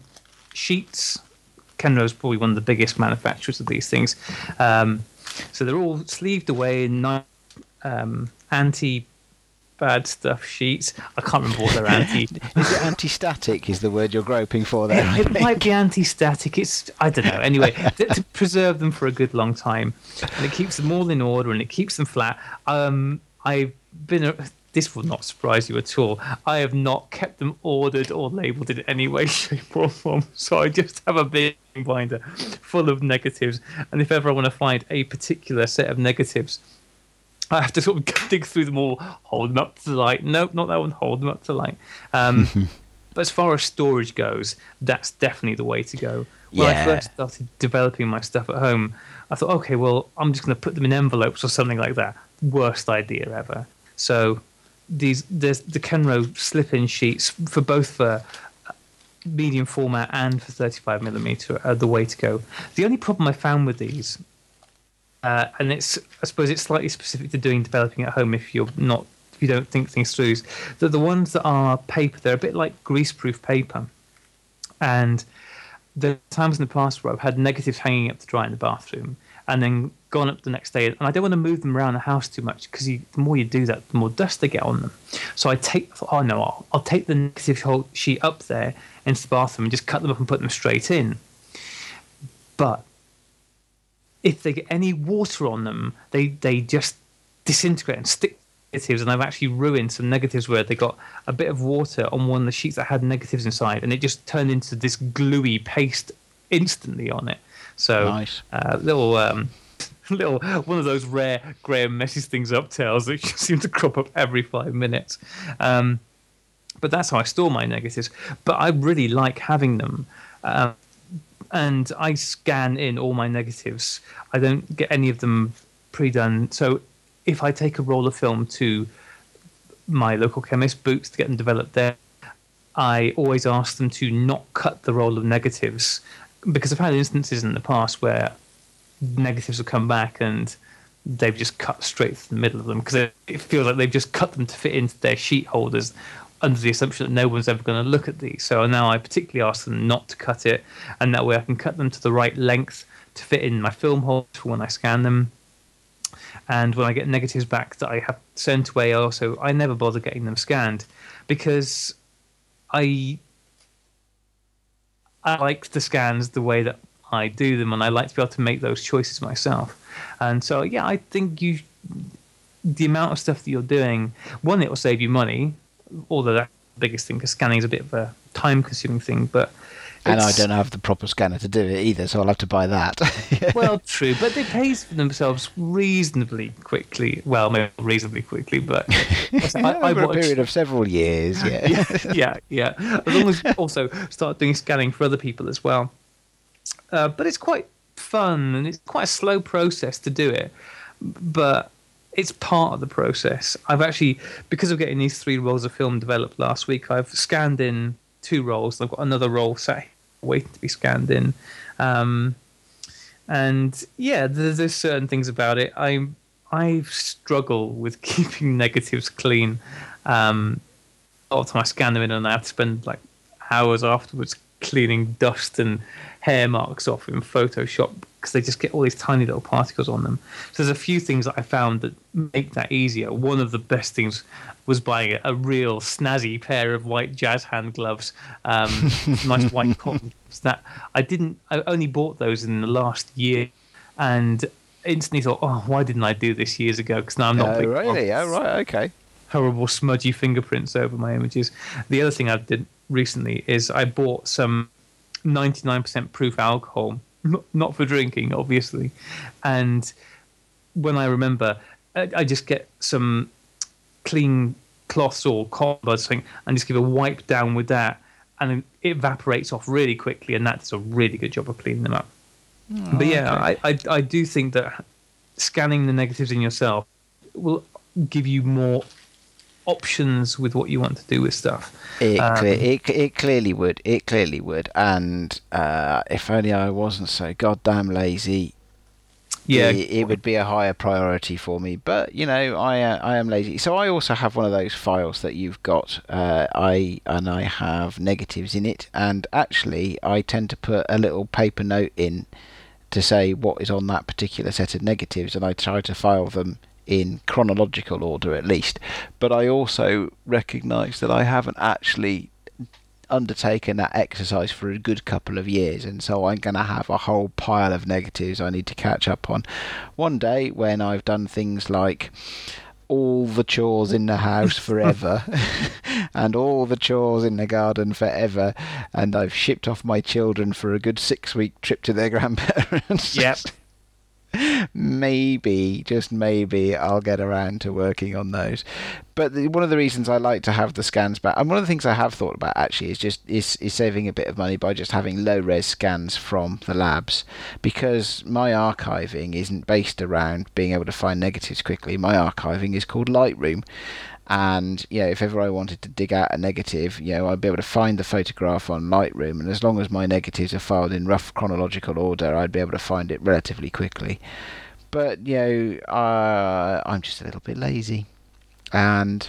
sheets. Kenro is probably one of the biggest manufacturers of these things. Um, so they're all sleeved away in nice um, anti bad stuff sheets. I can't remember what they're anti. is it anti-static? Is the word you're groping for there? It, it might be anti-static. It's I don't know. Anyway, to, to, preserve them for a good long time, and it keeps them all in order and it keeps them flat. Um, I've been. This will not surprise you at all. I have not kept them ordered or labelled in any way, shape, or form. So I just have a big binder full of negatives. And if ever I want to find a particular set of negatives I have to sort of dig through them all, hold them up to the light. Nope, not that one. Hold them up to the light. Um, but as far as storage goes, that's definitely the way to go. when Yeah. I first started developing my stuff at home, I thought, okay, well, I'm just going to put them in envelopes or something like that. Worst idea ever. So these the Kenro slip-in sheets for both for medium format and for 35 millimeter are the way to go. The only problem I found with these, uh, and it's I suppose it's slightly specific to doing developing at home if you're not if you don't think things through, is that the ones that are paper they're a bit like greaseproof paper, and there times in the past where I've had negatives hanging up to dry in the bathroom and then gone up the next day and I don't want to move them around the house too much because the more you do that the more dust they get on them. So I take oh no I'll, I'll take the negative whole sheet up there into the bathroom and just cut them up and put them straight in. But if they get any water on them they they just disintegrate and stick negatives and I've actually ruined some negatives where they got a bit of water on one of the sheets that had negatives inside and it just turned into this gluey paste instantly on it. So Nice. uh, little um, little one of those rare Graeme messes things up tales that seem to crop up every five minutes. Um, but that's how I store my negatives. But I really like having them. Um, and I scan in all my negatives. I don't get any of them pre-done. So if I take a roll of film to my local chemist, Boots, to get them developed there, I always ask them to not cut the roll of negatives because I've had instances in the past where negatives have come back and they've just cut straight through the middle of them because it, feels like they've just cut them to fit into their sheet holders under the assumption that no one's ever going to look at these. So now I particularly ask them not to cut it, and that way I can cut them to the right length to fit in my film holders for when I scan them. And when I get negatives back that I have sent away, also I never bother getting them scanned because I I like the scans the way that I do them, and I like to be able to make those choices myself. And so, yeah, I think you, the amount of stuff that you're doing, one, it will save you money, although that's the biggest thing because scanning is a bit of a time-consuming thing. But And I don't have the proper scanner to do it either, so I'll have to buy that. well, true, but they pay for themselves reasonably quickly. Well, maybe reasonably quickly, but I, I Over a period of several years, yeah. yeah, yeah, yeah. As long as you also start doing scanning for other people as well. Uh, but it's quite fun and it's quite a slow process to do it. But it's part of the process. I've actually, because of getting these three rolls of film developed last week, I've scanned in two rolls. I've got another roll sat waiting to be scanned in. Um, and yeah, there's, there's certain things about it. I I struggle with keeping negatives clean. Um, a lot of time I scan them in and I have to spend like hours afterwards cleaning dust and hair marks off in Photoshop because they just get all these tiny little particles on them. So there's a few things that I found that make that easier. One of the best things was buying a, a real snazzy pair of white jazz hand gloves, um, nice white cotton gloves that I didn't. I only bought those in the last year, and instantly thought, oh, why didn't I do this years ago? Because now I'm not. Oh, really? on Oh, right, okay. horrible smudgy fingerprints over my images. The other thing I did recently is I bought some 99% proof alcohol, not, not for drinking, obviously. And when I remember, I, I just get some clean cloths or cotton buds thing and just give a wipe down with that. And it evaporates off really quickly, and that does a really good job of cleaning them up. Oh, but yeah, I, I, I do think that scanning the negatives in yourself will give you more options with what you want to do with stuff. It, Um, cle- it, it clearly would. It clearly would. And uh, if only I wasn't so goddamn lazy, Yeah, it, it would be a higher priority for me. But you know, I uh, I am lazy, so I also have one of those files that you've got. Uh, I and I have negatives in it, and actually, I tend to put a little paper note in to say what is on that particular set of negatives, and I try to file them in chronological order at least. But I also recognise that I haven't actually undertaken that exercise for a good couple of years, and so I'm going to have a whole pile of negatives I need to catch up on. One day when I've done things like all the chores in the house forever and all the chores in the garden forever and I've shipped off my children for a good six week trip to their grandparents. Yep. Maybe, just maybe, I'll get around to working on those. But the, one of the reasons I like to have the scans back, and one of the things I have thought about actually is just is, is saving a bit of money by just having low res scans from the labs, because my archiving isn't based around being able to find negatives quickly. My archiving is called Lightroom, and you know if ever I wanted to dig out a negative, you know I'd be able to find the photograph on Lightroom, and as long as my negatives are filed in rough chronological order, I'd be able to find it relatively quickly. But you know uh, I'm just a little bit lazy, and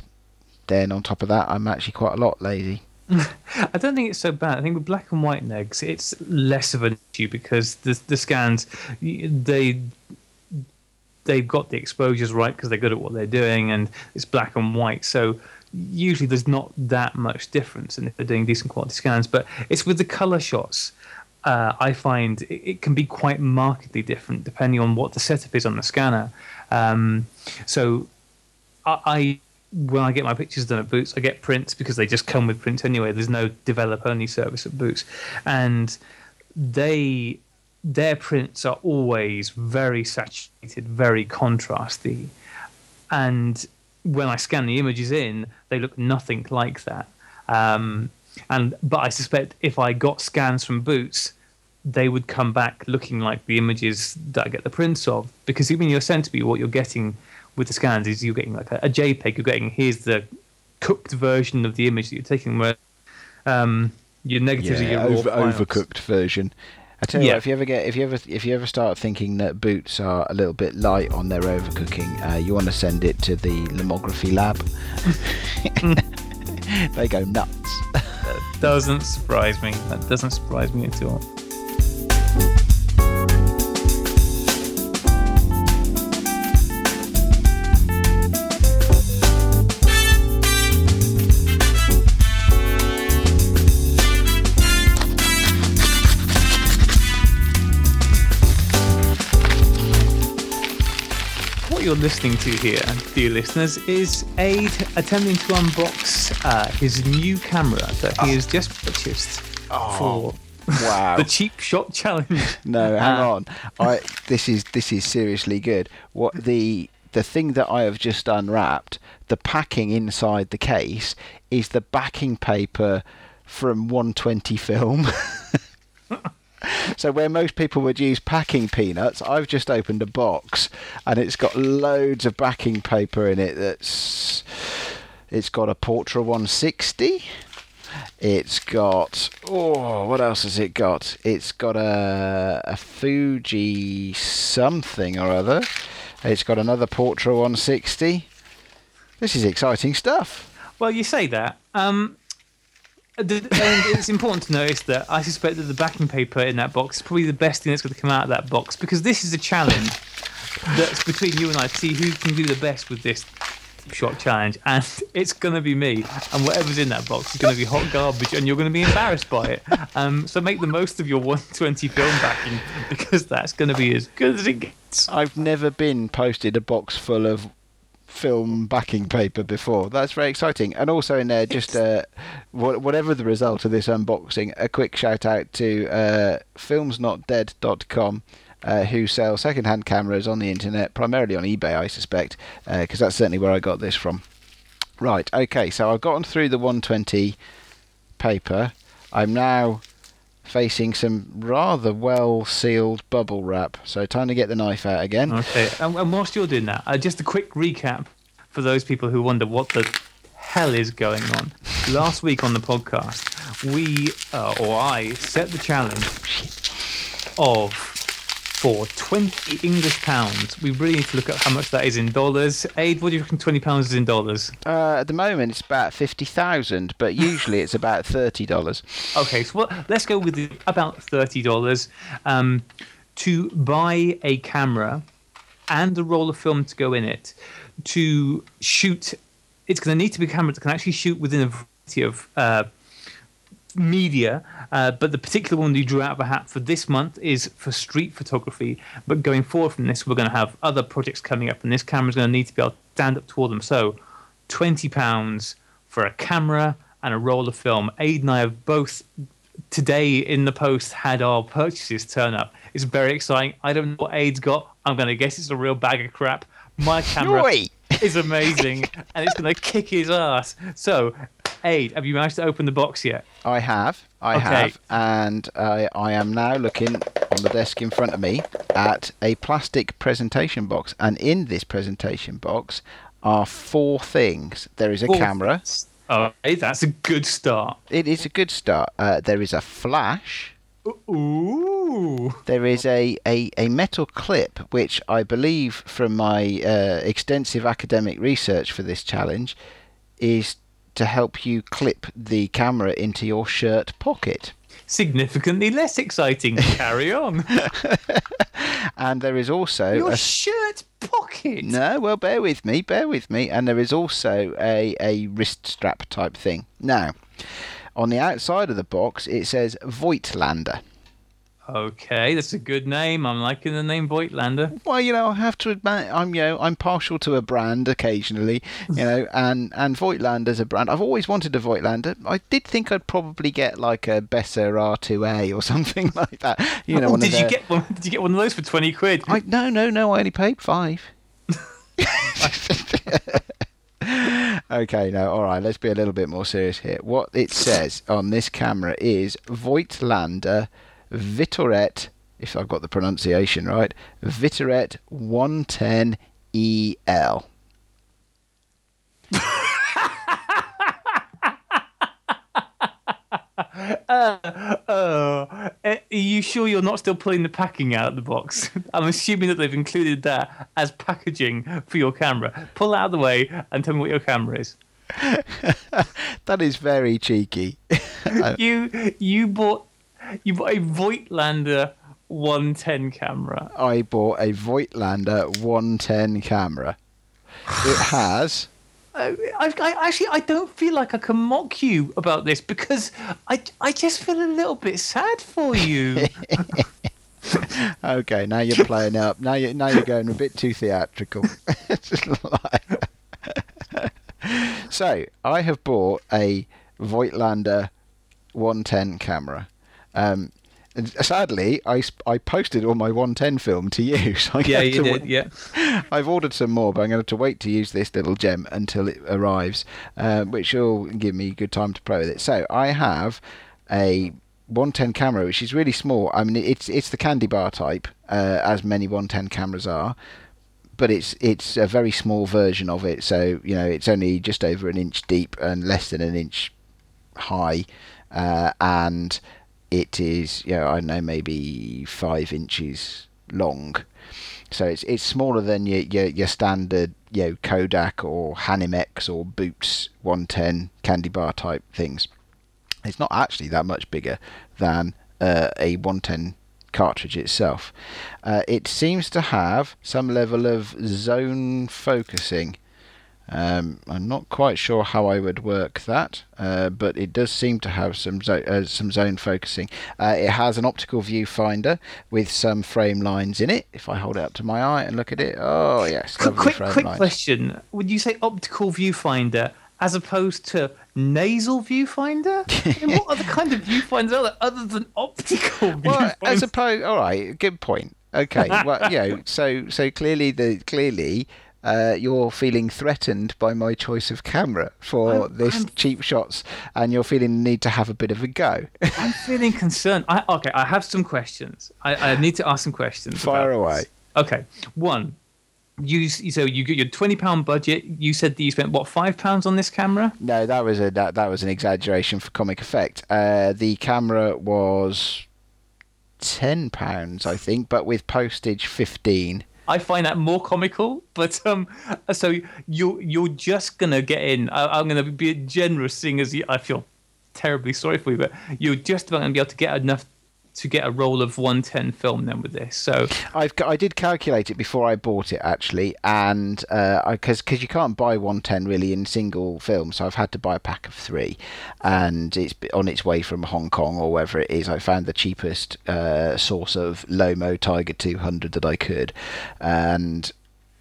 then on top of that, I'm actually quite a lot lazy. I don't think it's so bad. I think with black and white negs, it's less of an issue because the the scans they they've got the exposures right because they're good at what they're doing and it's black and white. So usually there's not that much difference and if they're doing decent quality scans. But it's with the color shots. Uh, I find it, it, can be quite markedly different depending on what the setup is on the scanner. Um, so I, I when I get my pictures done at Boots, I get prints because they just come with prints anyway. There's no develop only service at Boots, and they their prints are always very saturated, very contrasty. And when I scan the images in, they look nothing like that. Um, and but I suspect if I got scans from Boots, they would come back looking like the images that I get the prints of. Because even you're sent to me, what you're getting with the scans is you're getting like a, a JPEG. You're getting here's the cooked version of the image that you're taking. Where um, your negatives yeah, are your over, overcooked version. I tell you Yeah. what, if you ever get, if you ever, if you ever start thinking that boots are a little bit light on their overcooking, uh, you want to send it to the lomography lab. they go nuts. doesn't surprise me. That doesn't surprise me at all. What you're listening to here, dear listeners, is Ade attempting to unbox uh, his new camera that he has just purchased for Wow. the cheap shot challenge. No, hang Uh, on. I this is this is seriously good. What the the thing that I have just unwrapped, the packing inside the case is the backing paper from 120 film. so where most people would use packing peanuts, I've just opened a box and it's got loads of backing paper in it that's it's got a Portra 160. It's got oh, what else has it got? It's got a a Fuji something or other. It's got another Portra 160. This is exciting stuff. Well, you say that. Um, and it's important to notice that I suspect that the backing paper in that box is probably the best thing that's going to come out of that box because this is a challenge that's between you and I to see who can do the best with this shot challenge, and it's going to be me. And whatever's in that box is going to be hot garbage, and you're going to be embarrassed by it. Um, so make the most of your 120 film backing because that's going to be as good as it gets. I've never been posted a box full of film backing paper before. That's very exciting. And also in there, just uh, whatever the result of this unboxing, a quick shout out to uh, filmsnotdead.com. Uh, who sell second-hand cameras on the internet, primarily on eBay, I suspect, because that's certainly where I got this from. Right, okay, so I've gotten through the 120 paper. I'm now facing some rather well sealed bubble wrap, so time to get the knife out again. Okay, and, and whilst you're doing that, uh, just a quick recap for those people who wonder what the hell is going on. Last week on the podcast, we, uh, or I, set the challenge of for 20 English pounds. We really need to look at how much that is in dollars. Ade, what do you reckon 20 pounds is in dollars? Uh, at the moment, it's about 50,000, but usually it's about $30. Okay, so what, let's go with the, about $30 um, to buy a camera and a roll of film to go in it to shoot. It's going to need to be a camera that can actually shoot within a variety of uh, media, uh, but the particular one we drew out of a hat for this month is for street photography. But going forward from this, we're going to have other projects coming up, and this camera's going to need to be able to stand up toward them. So, twenty pounds for a camera and a roll of film. Ade and I have both today in the post had our purchases turn up. It's very exciting. I don't know what Ade's got. I'm going to guess it's a real bag of crap. My camera Oi! is amazing, and it's going to kick his ass. So, Ade, have you managed to open the box yet? I have, I Okay. have, and I, I am now looking on the desk in front of me at a plastic presentation box, and in this presentation box are four things. There is a Four camera. Oh, hey, that's a good start. It is a good start. Uh, there is a flash. Ooh. There is a, a, a metal clip, which I believe from my uh, extensive academic research for this challenge is to help you clip the camera into your shirt pocket. Significantly less exciting. Carry on. And there is also Your a shirt pocket. No, well, bear with me, bear with me. And there is also a, a wrist strap type thing. Now, on the outside of the box, it says Voigtlander. Okay, that's a good name. I'm liking the name Voigtlander. Well, you know, I have to admit, I'm you know, I'm partial to a brand occasionally, you know, and and Voigtlander's a brand. I've always wanted a Voigtlander. I did think I'd probably get like a Bessa R2A or something like that. You know, oh, did you get one? Did you get one of those for twenty quid? I no no no. I only paid five. okay, no, all right. Let's be a little bit more serious here. What it says on this camera is Voigtlander Vitoret, if I've got the pronunciation right, Vitoret 110 EL. Uh, are you sure you're not still pulling the packing out of the box? I'm assuming that they've included that as packaging for your camera. Pull out of the way and tell me what your camera is. That is very cheeky. You you bought you bought a Voigtlander 110 camera. I bought a Voigtlander 110 camera. It has. I, I, I actually I don't feel like I can mock you about this because I I just feel a little bit sad for you. Okay, now you're playing up. Now you now you're going a bit too theatrical. So I have bought a Voigtlander 110 camera. Um, and sadly, I, I posted all my 110 film to you. So I yeah, you did. wait- Yeah. I've ordered some more, but I'm going to have to wait to use this little gem until it arrives, uh, which will give me good time to play with it. So I have a 110 camera, which is really small. I mean, it's it's the candy bar type, uh, as many 110 cameras are, but it's it's a very small version of it. So you know, it's only just over an inch deep and less than an inch high, uh, and it is you know I don't know maybe five inches long. So it's it's smaller than your your, your standard you know Kodak or Hanimex or Boots 110 candy bar type things. It's not actually that much bigger than uh, a 110 cartridge itself. Uh, it seems to have some level of zone focusing. Um, I'm not quite sure how I would work that, uh, but it does seem to have some zo- uh, some zone focusing. Uh, it has an optical viewfinder with some frame lines in it. If I hold it up to my eye and look at it, oh yes, Quick, quick, frame quick lines. question: Would you say optical viewfinder as opposed to nasal viewfinder? I mean, what other kind of viewfinders are there other than optical Well, as opposed, all right, good point. Okay, well, you know, so so clearly the clearly. Uh, you're feeling threatened by my choice of camera for I'm- this I'm- cheap shots, and you're feeling the need to have a bit of a go. I'm feeling concerned. I, okay, I have some questions. I, I need to ask some questions. Fire away. this. Okay, one. You so you get your twenty pound budget. You said that you spent what five pounds on this camera? No, that was a that, that was an exaggeration for comic effect. Uh, the camera was ten pounds, I think, but with postage fifteen. I find that more comical. But um, so you you're just gonna get in. I, I'm gonna be generous, seeing as you, I feel terribly sorry for you, but you're just about gonna be able to get enough to get a roll of 110 film then with this. So I've I did calculate it before I bought it actually, and because because you can't buy 110 really in single film, so I've had to buy a pack of three, and it's on its way from Hong Kong or wherever it is. I found the cheapest uh, source of Lomo Tiger 200 that I could, and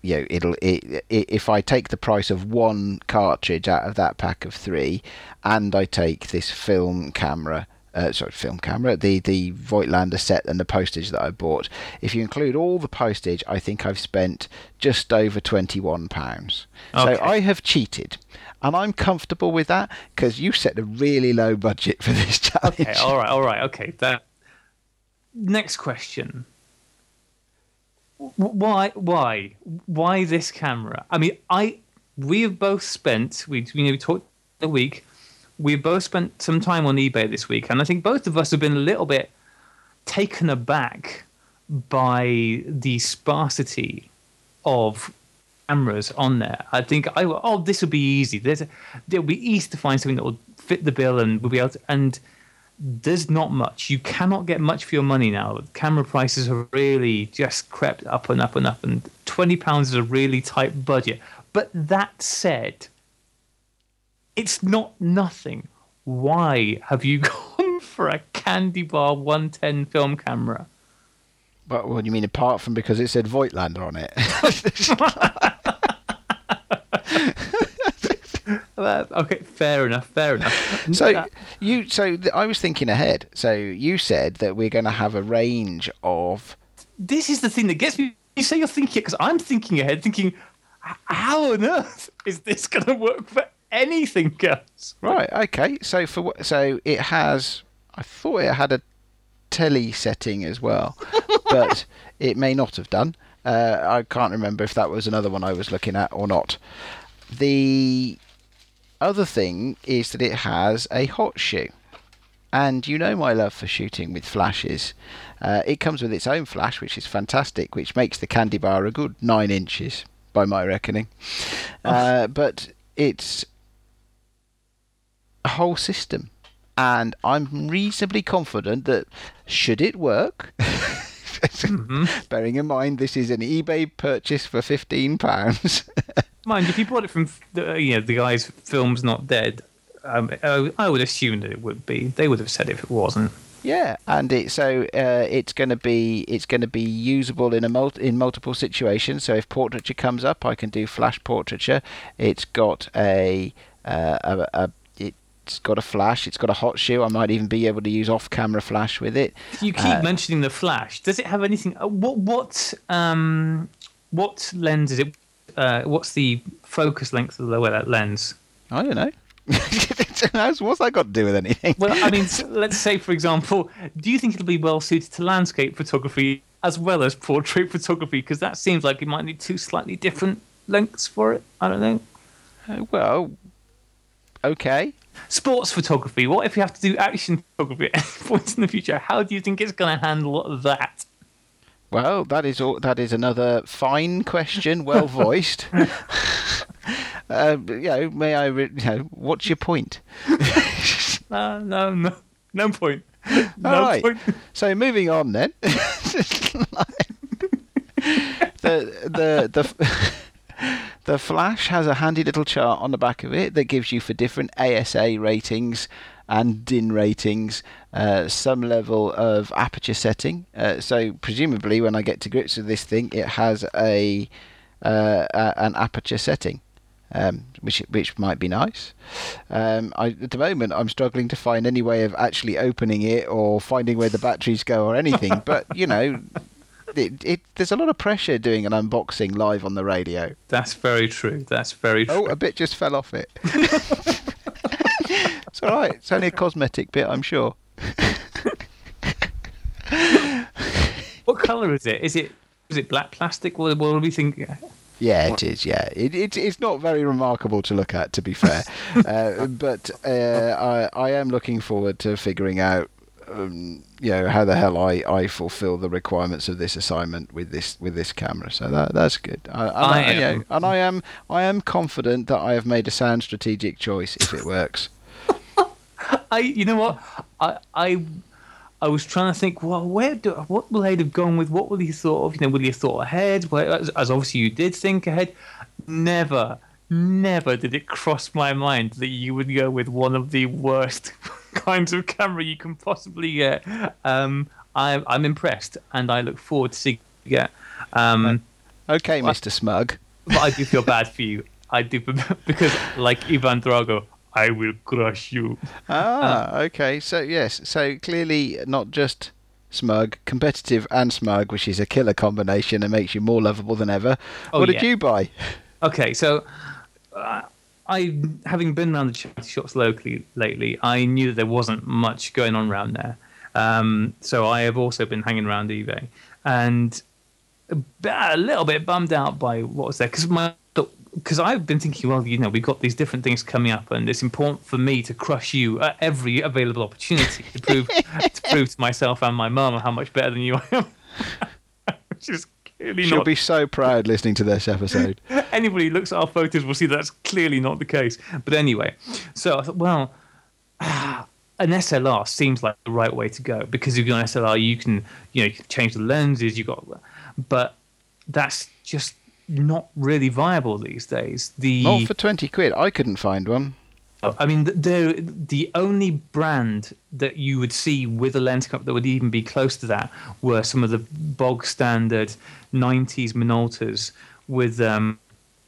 you know it'll it, it, if I take the price of one cartridge out of that pack of three, and I take this film camera. Uh, sorry, film camera, the the Voigtlander set and the postage that I bought. If you include all the postage, I think I've spent just over twenty one pounds. Okay. So I have cheated, and I'm comfortable with that because you set a really low budget for this challenge. Okay, all right, all right, okay. That next question. Why, why, why this camera? I mean, I we have both spent we you know we talked a week. We've both spent some time on eBay this week, and I think both of us have been a little bit taken aback by the sparsity of cameras on there. I think I oh this will be easy. There's it'll be easy to find something that will fit the bill and we'll be able to and there's not much. You cannot get much for your money now. Camera prices have really just crept up and up and up, and twenty pounds is a really tight budget. But that said, it's not nothing. Why have you gone for a Candy Bar 110 film camera? But what do you mean apart from because it said Voigtlander on it? Okay, fair enough, fair enough. so you so th- I was thinking ahead. So you said that we're going to have a range of this is the thing that gets me. You say you're thinking because I'm thinking ahead, thinking, how on earth is this going to work for anything else? right. Okay. So for what? So it has. I thought it had a tele setting as well, but it may not have done. Uh, I can't remember if that was another one I was looking at or not. The other thing is that it has a hot shoe. And you know my love for shooting with flashes. Uh, it comes with its own flash, which is fantastic, which makes the candy bar a good nine inches, by my reckoning. Uh, but it's a whole system. And I'm reasonably confident that should it work, bearing in mind this is an eBay purchase for £15. Mind if you bought it from the, you know the guy's film's not dead. Um, I I would assume that it would be. They would have said if it wasn't. Yeah, and it so uh, it's going to be it's going to be usable in a mul- in multiple situations. So if portraiture comes up, I can do flash portraiture. It's got a, uh, a, a it's got a flash. It's got a hot shoe. I might even be able to use off-camera flash with it. You keep Uh, mentioning the flash. Does it have anything? Uh, what what um what lens is it? Uh, what's the focus length of the that lens? I don't know. What's that got to do with anything? Well, I mean, let's say, for example, do you think it'll be well suited to landscape photography as well as portrait photography? Because that seems like it might need two slightly different lengths for it. I don't know. Uh, well, okay. Sports photography. What if you have to do action photography at any point in the future? How do you think it's going to handle that? Well, that is all, that is another fine question, well voiced. uh, you know, may I? Re- you know, what's your point? No, no, no, no point. No All right. point. So moving on then. the the the the Flash has a handy little chart on the back of it that gives you for different ASA ratings and DIN ratings uh, some level of aperture setting. Uh, so presumably, when I get to grips with this thing, it has a, uh, a an aperture setting. Um, which which might be nice. Um, I, at the moment, I'm struggling to find any way of actually opening it or finding where the batteries go or anything. but you know, it, it there's a lot of pressure doing an unboxing live on the radio. That's very true. That's very true. Oh, a bit just fell off it. it's all right. It's only a cosmetic bit, I'm sure. What color is it? Is it is it black plastic? What, what do we think? Yeah, it is. Yeah, it, it it's not very remarkable to look at, to be fair. uh, but uh, I I am looking forward to figuring out. Um, you know how the hell I, I fulfill the requirements of this assignment with this with this camera, so that that's good. I, and, I I, you know, am- and I am I am confident that I have made a sound strategic choice if it works. I, you know what? I, I, I was trying to think. Well, where do what will Ade have gone with? What will he thought of? You know, will he have thought ahead? Well, as, as obviously you did think ahead. Never, never did it cross my mind that you would go with one of the worst kinds of camera you can possibly get. Um, I'm, I'm impressed, and I look forward to seeing you get. Um, Okay, What? Mr. Smug. but I do feel bad for you. I do because, like Ivan Drago, I will crush you. Ah, okay. So yes, so clearly not just smug, competitive and smug, which is a killer combination and makes you more lovable than ever. Oh, what did you buy? Okay, so uh, I, having been around the charity shops locally lately, I knew that there wasn't much going on around there. Um, so I have also been hanging around eBay and a little bit bummed out by what was there because my because I've been thinking, well, you know, we've got these different things coming up, and it's important for me to crush you at every available opportunity to prove to prove to myself and my mum how much better than you I am. Which is clearly She'll not be so proud listening to this episode. anybody who looks at our photos will see that's clearly not the case. But anyway, so I thought, well, an SLR seems like the right way to go because if you're an SLR, you can you know you can change the lenses. You got, but that's just not really viable these days. The Not for twenty quid. I couldn't find one. Oh, I mean, the the only brand that you would see with a lens cup that would even be close to that were some of the bog standard '90s Minoltas with um,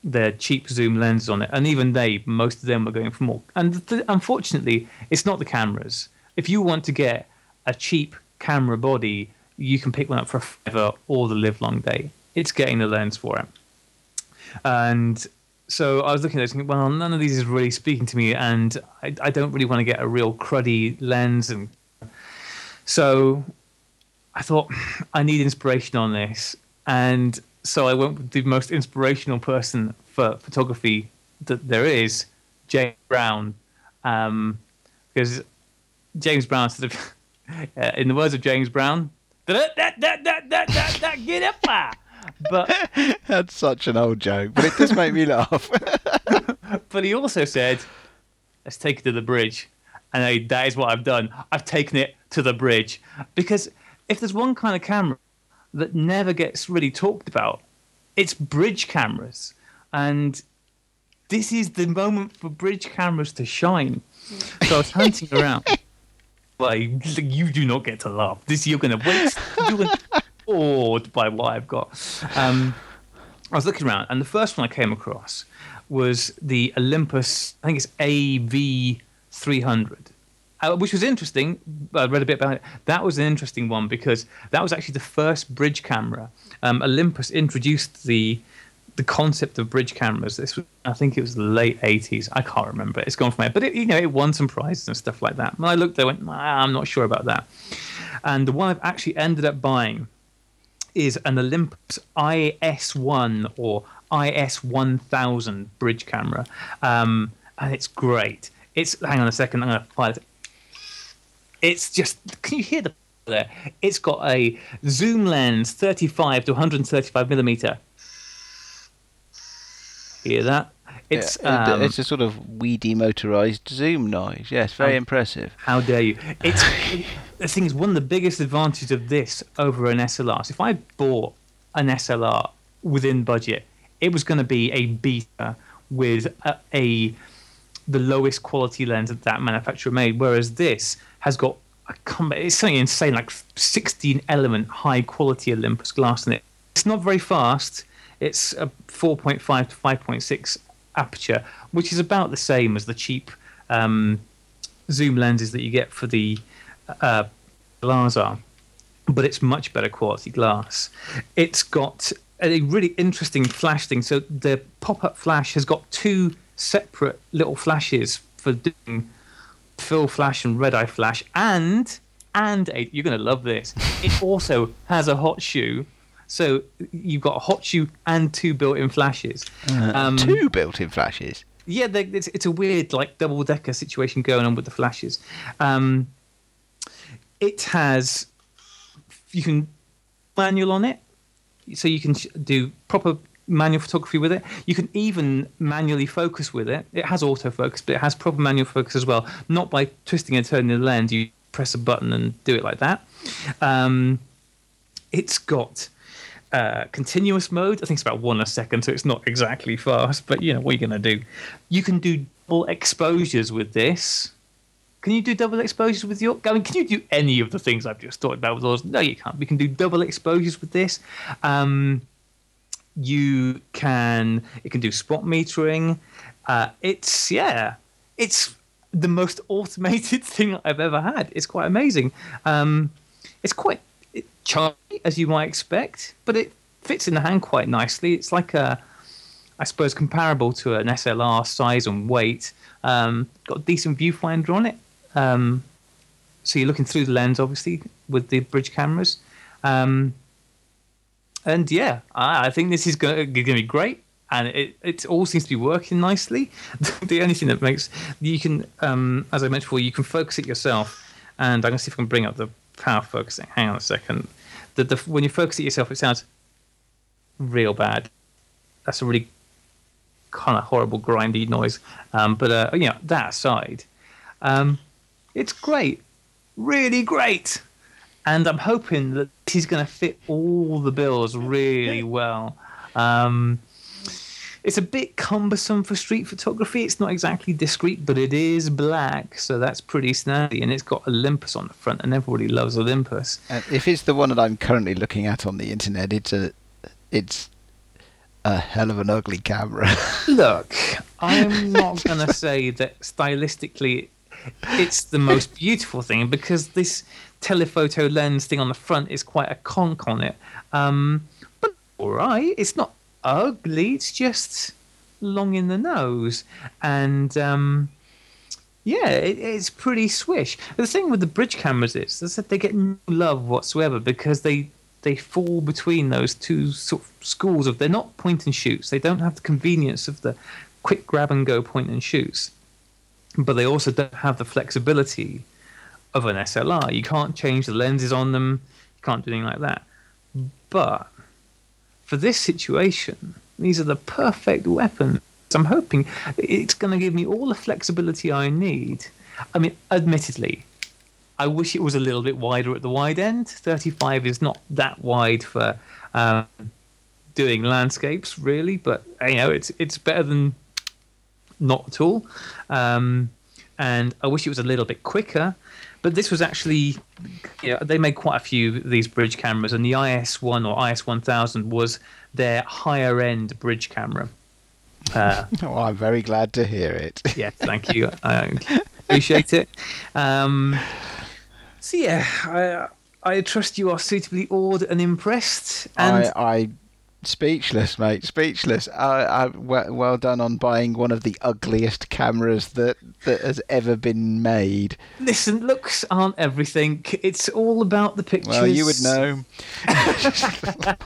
their cheap zoom lenses on it, and even they, most of them were going for more. And th- unfortunately, it's not the cameras. If you want to get a cheap camera body, you can pick one up for a fiver or the live long day. It's getting the lens for it. And so I was looking at this thinking, well, none of these is really speaking to me, and I, I don't really want to get a real cruddy lens. And so I thought, I need inspiration on this. And so I went with the most inspirational person for photography that there is, James Brown. Um, because James Brown sort of, uh, in the words of James Brown, that, that, that, that, that, that, that, get up there. But That's such an old joke, but it does make me laugh. But he also said, let's take it to the bridge. And I, that is what I've done. I've taken it to the bridge. Because if there's one kind of camera that never gets really talked about, it's bridge cameras. And this is the moment for bridge cameras to shine. So I was hunting around. Like, you do not get to laugh. This you're going to wait. You're gonna, awed by what I've got. Um, I was looking around, and the first one I came across was the Olympus. I think it's AV 300. Uh, which was interesting. I read a bit about it. That was an interesting one because that was actually the first bridge camera. Um, Olympus introduced the the concept of bridge cameras. This was, I think it was the late 80s. I can't remember. It's gone from it, but it, you know, it won some prizes and stuff like that. When I looked, I went, "Ah, I'm not sure about that. And the one I've actually ended up buying is an Olympus IS1 or IS1000 bridge camera, um, and it's great. It's hang on a second. I'm going to find it. It's just can you hear the there? It's got a zoom lens, 35 to 135 millimeter. Hear that? It's Yeah, um, it's a sort of weedy motorized zoom noise. Yes, very impressive. How dare you? It's the thing is one of the biggest advantages of this over an SLR. So if I bought an SLR within budget, it was going to be a beta with a, a the lowest quality lens that that manufacturer made. Whereas this has got it's something insane like 16 element high quality Olympus glass in it. It's not very fast. It's a 4.5 to 5.6 aperture, which is about the same as the cheap um, zoom lenses that you get for the uh, glass are, but it's much better quality glass. It's got a really interesting flash thing. So the pop-up flash has got two separate little flashes for doing fill flash and red eye flash, and and a, you're going to love this. It also has a hot shoe. So you've got a hot shoe and two built-in flashes. Um, Two built-in flashes. yeah, they, it's, it's a weird like double decker situation going on with the flashes. Um, it has you can manual on it, so you can sh- do proper manual photography with it. You can even manually focus with it. It has autofocus, but it has proper manual focus as well. Not by twisting and turning the lens. You press a button and do it like that. Um, it's got uh, continuous mode. I think it's about one a second, so it's not exactly fast. But you know what are you going to do? You can do double exposures with this. Can you do double exposures with your? I mean, can you do any of the things I've just talked about with yours? No, you can't. We can do double exposures with this. Um, you can. It can do spot metering. Uh, it's yeah. it's the most automated thing I've ever had. It's quite amazing. Um, it's quite charming, as you might expect, but it fits in the hand quite nicely. It's like a, I suppose, comparable to an SLR size and weight. Um, got a decent viewfinder on it. Um, so you're looking through the lens, obviously, with the bridge cameras. Um, and yeah, I, I, think this is going to be great. And it, it all seems to be working nicely. the only thing that makes you can, um, as I mentioned before, you can focus it yourself. And I'm going to see if I can bring up the power focusing. Hang on a second. The, the, when you focus it yourself, it sounds real bad. That's a really kind of horrible grindy noise. Um, but uh, you know that aside, um, it's great, really great, and I'm hoping that he's going to fit all the bills really well. Um, it's a bit cumbersome for street photography. It's not exactly discreet, but it is black, so that's pretty snazzy. And it's got Olympus on the front, and everybody loves Olympus. Uh, if it's the one that I'm currently looking at on the internet, it's a, it's a hell of an ugly camera. Look, I'm not going to say that stylistically it's the most beautiful thing because this telephoto lens thing on the front is quite a conk on it. Um, but all right, it's not ugly. It's just long in the nose, and um, yeah, it, it's pretty swish. The thing with the bridge cameras is, is that they get no love whatsoever because they they fall between those two sort of schools of they're not point and shoots. They don't have the convenience of the quick grab and go point and shoots, but they also don't have the flexibility of an SLR. You can't change the lenses on them. You can't do anything like that. But for this situation, these are the perfect weapons. I'm hoping it's going to give me all the flexibility I need. I mean, admittedly, I wish it was a little bit wider at the wide end. 35 is not that wide for um, doing landscapes, really, but you know, it's it's better than not at all. Um, and I wish it was a little bit quicker. But this was actually, you know, they made quite a few of these bridge cameras, and the IS1 or IS1000 was their higher end bridge camera. Uh, oh, I'm very glad to hear it. yeah, thank you. I appreciate it. Um, so yeah, I I trust you are suitably awed and impressed. And I, I speechless, mate. Speechless. I, I, well, well done on buying one of the ugliest cameras that that has ever been made. Listen, looks aren't everything. It's all about the pictures. Well, you would know.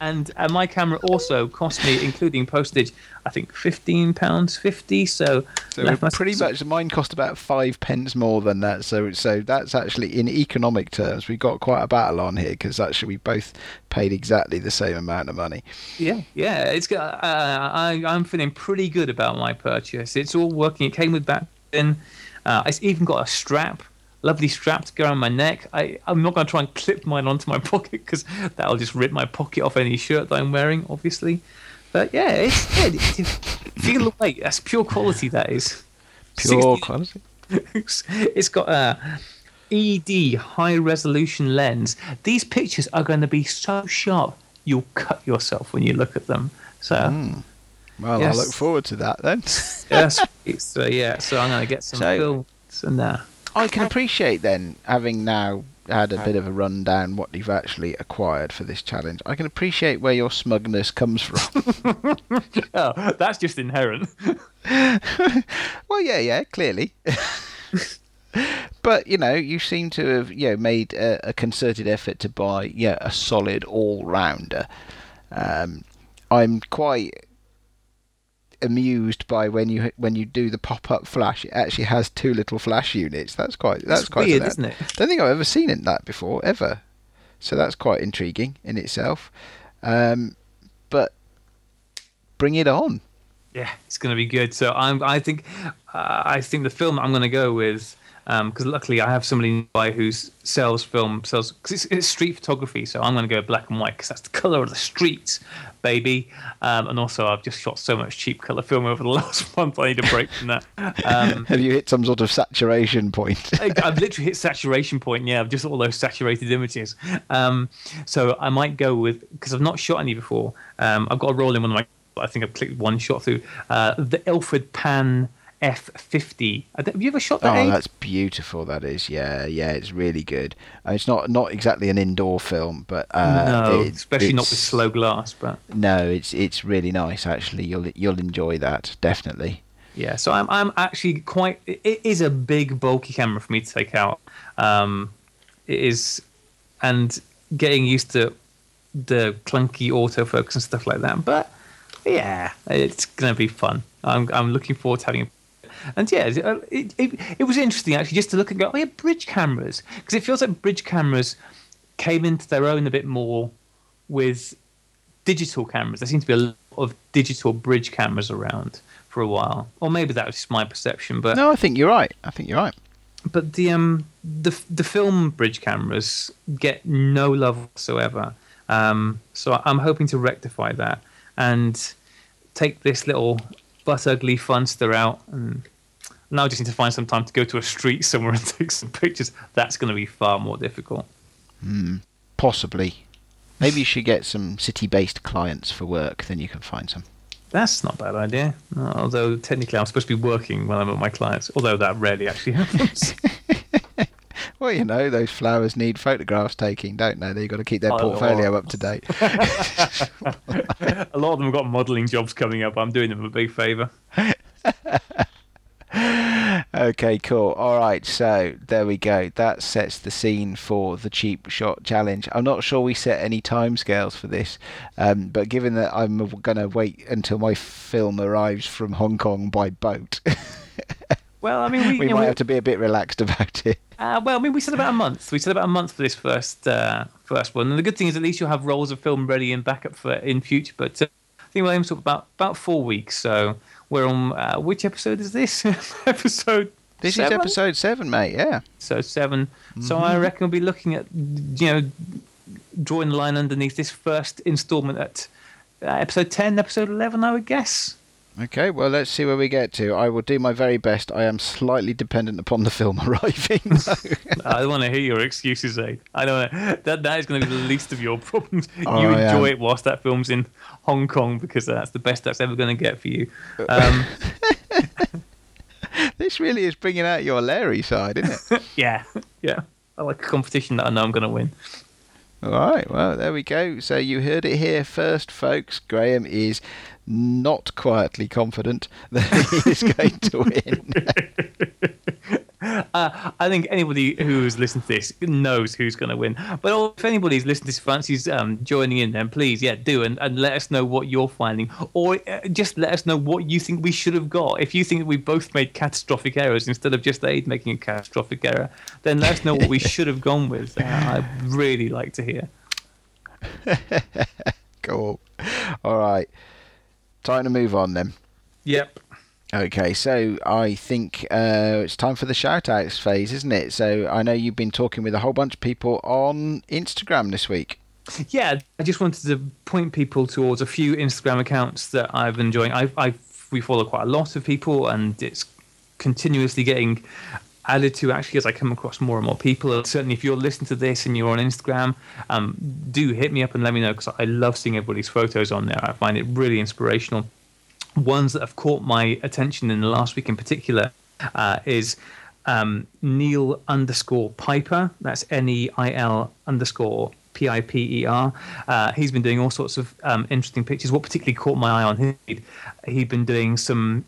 and uh, my camera also cost me, including postage, I think fifteen pounds fifty. So, so pretty much mine cost about five pence more than that. So so that's actually in economic terms we got quite a battle on here because actually we both paid exactly the same amount of money. Yeah, yeah. It's uh, I I'm feeling pretty good about my purchase. It's all working. It came with that in. Uh, it's even got a strap lovely strap to go around my neck. I, I'm not going to try and clip mine onto my pocket because that'll just rip my pocket off any shirt that I'm wearing, obviously. But yeah, it's yeah, feel the weight. That's pure quality. That is pure 60, quality. it's got a ED high resolution lens. These pictures are going to be so sharp you'll cut yourself when you look at them. So. Mm. Well, yes. I look forward to that then. yes, so yeah, so I'm going to get some so, films and uh, I can appreciate then having now had a bit of a rundown what you've actually acquired for this challenge. I can appreciate where your smugness comes from. oh, that's just inherent. well, yeah, yeah, clearly. but you know, you seem to have you know made a, a concerted effort to buy yeah a solid all rounder. Um, I'm quite amused by when you when you do the pop up flash. It actually has two little flash units. That's quite that's, quite weird, isn't it? I don't think I've ever seen it that before ever. So that's quite intriguing in itself. Um, but bring it on. Yeah, it's going to be good. So I'm I think uh, I think the film I'm going to go with because um, luckily I have somebody nearby who sells film, sells because it's, it's, street photography. So I'm going to go black and white because that's the color of the streets, baby. Um, and also I've just shot so much cheap color film over the last month. I need a break from that. Um, have you hit some sort of saturation point? I, have literally hit saturation point. Yeah, of just all those saturated images. Um, so I might go with because I've not shot any before. Um, I've got a roll in one of my. I think I've clicked one shot through uh, the Ilford Pan F50. Have you ever shot that? Oh, Abe? that's beautiful. That is, yeah, yeah, it's really good. Uh, it's not not exactly an indoor film, but uh, no, it- especially not with slow glass. But No, it's it's really nice. Actually, you'll you'll enjoy that definitely. yeah, so I'm I'm actually quite. It is a big bulky camera for me to take out. Um, it is, and getting used to the clunky autofocus and stuff like that. But yeah, it's gonna be fun. I'm I'm looking forward to having. And yeah, it, it, it, it was interesting actually just to look and go, oh yeah, bridge cameras, because it feels like bridge cameras came into their own a bit more with digital cameras. There seems to be a lot of digital bridge cameras around for a while, or maybe that was just my perception. But No, I think you're right. I think you're right. but the um the the film bridge cameras get no love whatsoever. Um, so I'm hoping to rectify that and take this little but ugly funster out. And now I just need to find some time to go to a street somewhere and take some pictures. That's going to be far more difficult. Hmm, possibly. Maybe you should get some city-based clients for work. Then you can find some. That's not a bad idea. Although technically I'm supposed to be working when I'm at my clients. Although that rarely actually happens. Well, you know, those flowers need photographs taking, don't they? They've got to keep their portfolio up to date. a lot of them have got modelling jobs coming up. I'm doing them a big favour. okay, cool. All right, so there we go. That sets the scene for the cheap shot challenge. I'm not sure we set any timescales for this, um, but given that I'm going to wait until my film arrives from Hong Kong by boat, Well, I mean, we, we know, might we- have to be a bit relaxed about it. Uh, well, I mean, we said about a month. We said about a month for this first uh, first one. And the good thing is, at least you'll have rolls of film ready and backup for in future. But uh, I think we'll aim for about about four weeks. So we're on uh, which episode is this? episode. This seven? is episode seven, mate. Yeah. So 7 So I Mm-hmm. reckon we'll be looking at you know drawing the line underneath this first instalment at uh, episode ten, episode eleven. I would guess. Okay, well, let's see where we get to. I will do my very best. I am slightly dependent upon the film arriving. I don't want to hear your excuses, eh? I don't know. That that is going to be the least of your problems. Oh, you enjoy it whilst that film's in Hong Kong because that's the best that's ever going to get for you. Um, this really is bringing out your Larry side, isn't it? yeah, yeah. I like a competition that I know I'm going to win. All right, well, there we go. So you heard it here first, folks. Graeme is not quietly confident that he is going to win. Uh, I think anybody who's listened to this knows who's going to win. But if anybody's listening to this fancies um, joining in, then please, yeah, do and, and let us know what you're finding, or uh, just let us know what you think we should have got. If you think that we both made catastrophic errors instead of just Ade making a catastrophic error, then let us know what we should have gone with. Uh, I'd really like to hear. cool. All right. Time to move on then. Yep. Okay, so I think uh, it's time for the shout outs phase, isn't it? So I know you've been talking with a whole bunch of people on Instagram this week. Yeah, I just wanted to point people towards a few Instagram accounts that I've been. I, I we follow quite a lot of people, and it's continuously getting added to actually as I come across more and more people. And certainly, if you're listening to this and you're on Instagram, um, do hit me up and let me know because I love seeing everybody's photos on there. I find it really inspirational. Ones that have caught my attention in the last week in particular uh, is um, Neil underscore Piper. That's N E I L underscore P I P E R. Uh, he's been doing all sorts of um, interesting pictures. What particularly caught my eye on him, he'd been doing some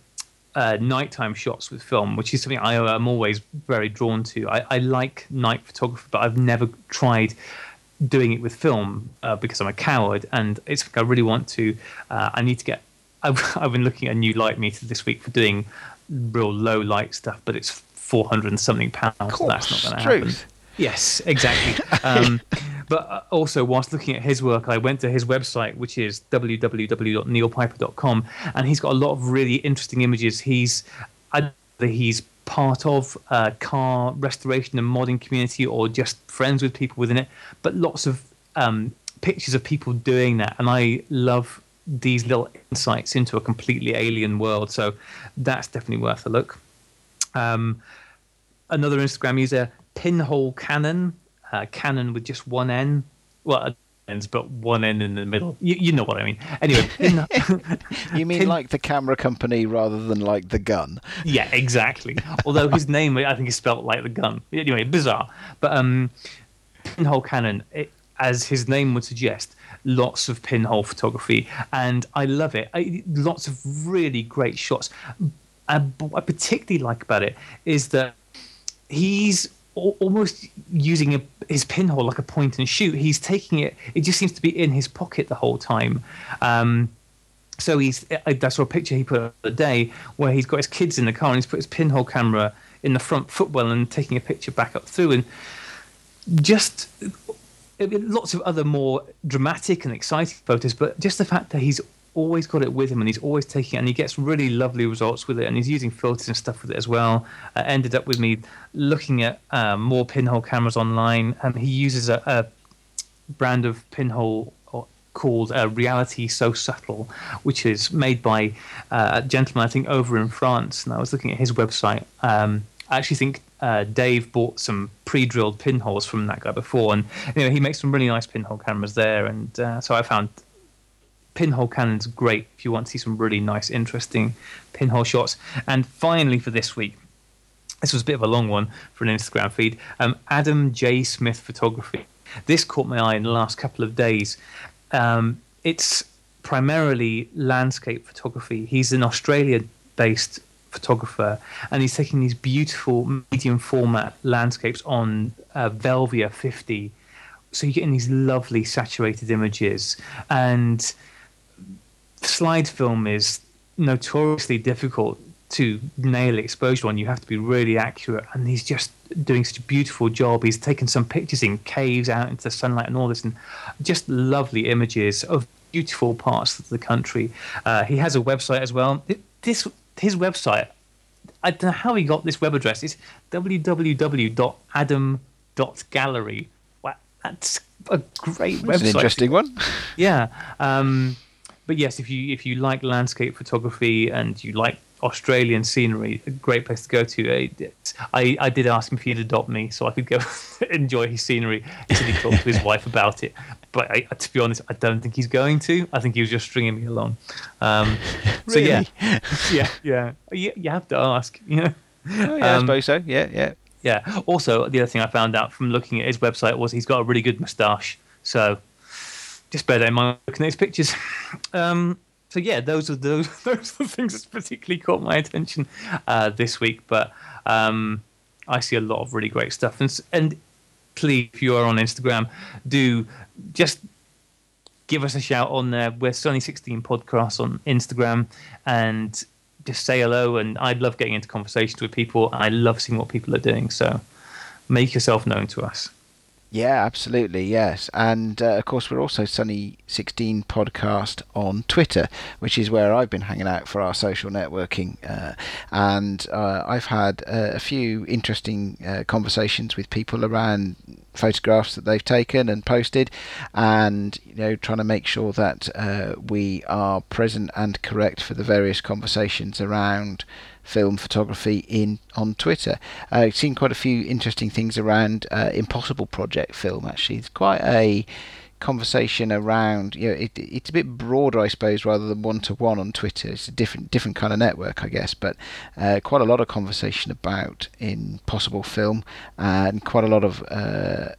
uh, nighttime shots with film, which is something I am always very drawn to. I, I like night photography, but I've never tried doing it with film uh, because I'm a coward, and it's I really want to. Uh, I need to get. I've, I've been looking at a new light meter this week for doing real low light stuff, but it's 400 and something pounds. so that's not going to happen. truth. Yes, exactly. um, but uh, also, whilst looking at his work, I went to his website, which is www.neilpiper.com, and he's got a lot of really interesting images. He's either he's part of a car restoration and modding community, or just friends with people within it. But lots of um, pictures of people doing that, and I love these little insights into a completely alien world. So that's definitely worth a look. Um, another Instagram user, Pinhole Cannon, uh, Cannon with just one N. Well, ends, but one end in the middle. You, you know what I mean. Anyway, pin, You mean Pin- like the camera company rather than like the gun? yeah, exactly. Although his name, I think, is spelt like the gun. Anyway, bizarre. But um, pinhole cannon, it, as his name would suggest, lots of pinhole photography, and I love it. I, lots of really great shots. And what I particularly like about it is that he's almost using a, his pinhole like a point and shoot. He's taking it; it just seems to be in his pocket the whole time. Um, so he's I saw a picture he put up the day where he's got his kids in the car and he's put his pinhole camera in the front footwell and taking a picture back up through and just lots of other more dramatic and exciting photos, but just the fact that he's always got it with him and he's always taking it and he gets really lovely results with it and he's using filters and stuff with it as well. Uh, ended up with me looking at uh, more pinhole cameras online and he uses a, a brand of pinhole called uh, Reality So Subtle, which is made by uh, a gentleman I think over in France. And I was looking at his website. Um, actually think uh, Dave bought some pre-drilled pinholes from that guy before, and you know he makes some really nice pinhole cameras there. And uh, so I found pinhole cannon's great if you want to see some really nice, interesting pinhole shots. And finally, for this week, this was a bit of a long one for an Instagram feed. Um, Adam J. Smith Photography. This caught my eye in the last couple of days. Um, it's primarily landscape photography. He's an Australia based photographer and he's taking these beautiful medium format landscapes on uh, Velvia 50. So you're getting these lovely saturated images. And slide film is notoriously difficult to nail exposure on. You have to be really accurate, and he's just doing such a beautiful job. He's taken some pictures in caves out into the sunlight and all this, and just lovely images of beautiful parts of the country. Uh, he has a website as well. This his website. I don't know how he got this web address. It's www.adam.gallery. Wow, that's a great It's website. an interesting one. Yeah. Um, but yes, if you if you like landscape photography and you like Australian scenery, a great place to go to. Uh, I, I did ask him if he'd adopt me so I could go enjoy his scenery. He he talked to his wife about it. But I, to be honest, I don't think he's going to. I think he was just stringing me along. Um, So yeah, yeah, yeah, you, you have to ask. You know. Oh, yeah, I Um, suppose so. Yeah, yeah. Yeah. Also, the other thing I found out from looking at his website was he's got a really good moustache. So just bear that in mind looking at his pictures. Um, so yeah, those are those those are the things that particularly caught my attention uh, this week. But um, I see a lot of really great stuff. And and please, if you are on Instagram, do just give us a shout on there. We're Sunny Sixteen Podcast on Instagram, and just say hello. And I'd love getting into conversations with people. I love seeing what people are doing. So make yourself known to us. Yeah, absolutely, yes. And uh, of course, we're also Sunny16 Podcast on Twitter, which is where I've been hanging out for our social networking. Uh, and uh, I've had uh, a few interesting uh, conversations with people around photographs that they've taken and posted, and you know, trying to make sure that uh, we are present and correct for the various conversations around film photography in on Twitter. Uh, I've seen quite a few interesting things around uh, Impossible Project film. Actually, it's quite a conversation around. You know, it, it's a bit broader, I suppose, rather than one to one on Twitter. It's a different different kind of network, I guess. But uh, quite a lot of conversation about Impossible film and quite a lot of. Uh,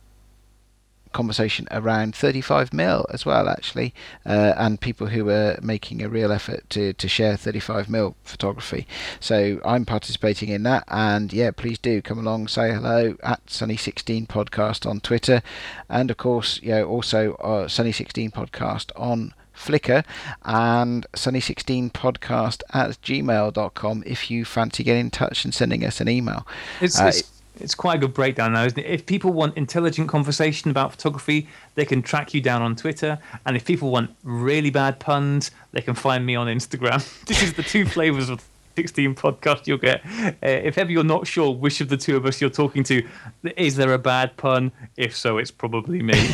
conversation around 35 mil as well actually uh, and people who are making a real effort to, to share 35 mil photography so I'm participating in that and yeah please do come along say hello at Sunny16 podcast on Twitter and of course you know also uh, Sunny16 podcast on Flickr and sunny16podcast at gmail.com if you fancy getting in touch and sending us an email. It's, Uh, it's, it's quite a good breakdown now, isn't it? If people want intelligent conversation about photography, they can track you down on Twitter. And if people want really bad puns, they can find me on Instagram. this is the two flavors of 16 podcast you'll get. Uh, if ever you're not sure which of the two of us you're talking to, is there a bad pun? If so, it's probably me.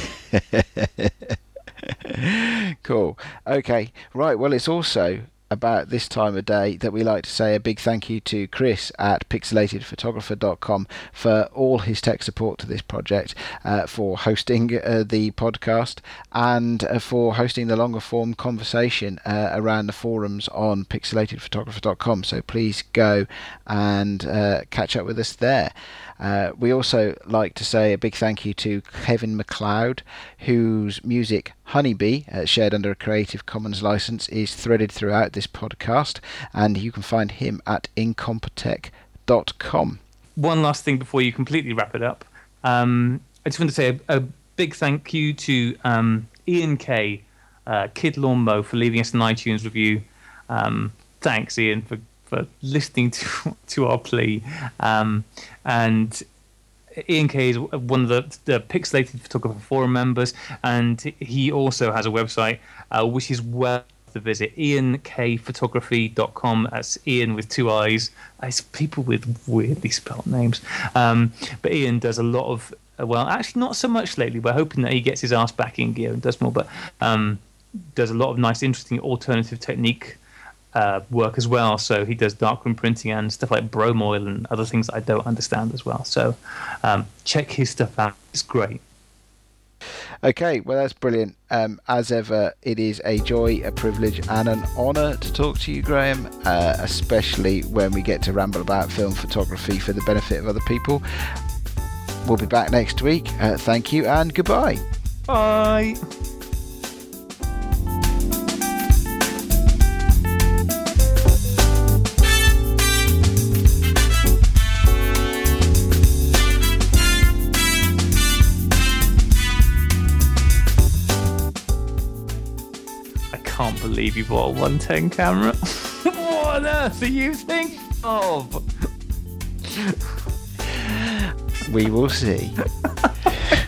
cool. Okay. Right. Well, it's also about this time of day that we like to say a big thank you to Chris at pixelatedphotographer.com for all his tech support to this project, uh, for hosting uh, the podcast, and uh, for hosting the longer form conversation uh, around the forums on pixelatedphotographer.com. So please go and uh, catch up with us there. Uh, we also like to say a big thank you to Kevin MacLeod, whose music Honeybee, uh, shared under a Creative Commons license, is threaded throughout this podcast, and you can find him at incompetech.com. One last thing before you completely wrap it up. Um, I just want to say a, a big thank you to um, Ian K, uh, Kid Lawnmow, for leaving us an iTunes review. Um, thanks, Ian, for for listening to to our plea. Um, and Ian Kay is one of the, the Pixelated Photographer Forum members, and he also has a website uh, which is worth the visit. IanKphotography.com. That's Ian with two eyes. It's people with weirdly spelled names. Um, but Ian does a lot of, well, actually, not so much lately. We're hoping that he gets his ass back in gear and does more, but um, does a lot of nice, interesting alternative technique uh, work as well. So he does darkroom printing and stuff like bromoil and other things that I don't understand as well. So um, check his stuff out. It's great. Okay, well, that's brilliant. Um, as ever, it is a joy, a privilege, and an honour to talk to you, Graeme, uh, especially when we get to ramble about film photography for the benefit of other people. We'll be back next week. Uh, thank you and goodbye. Bye. Can't believe you bought a 110 camera. what on earth are you thinking of? we will see.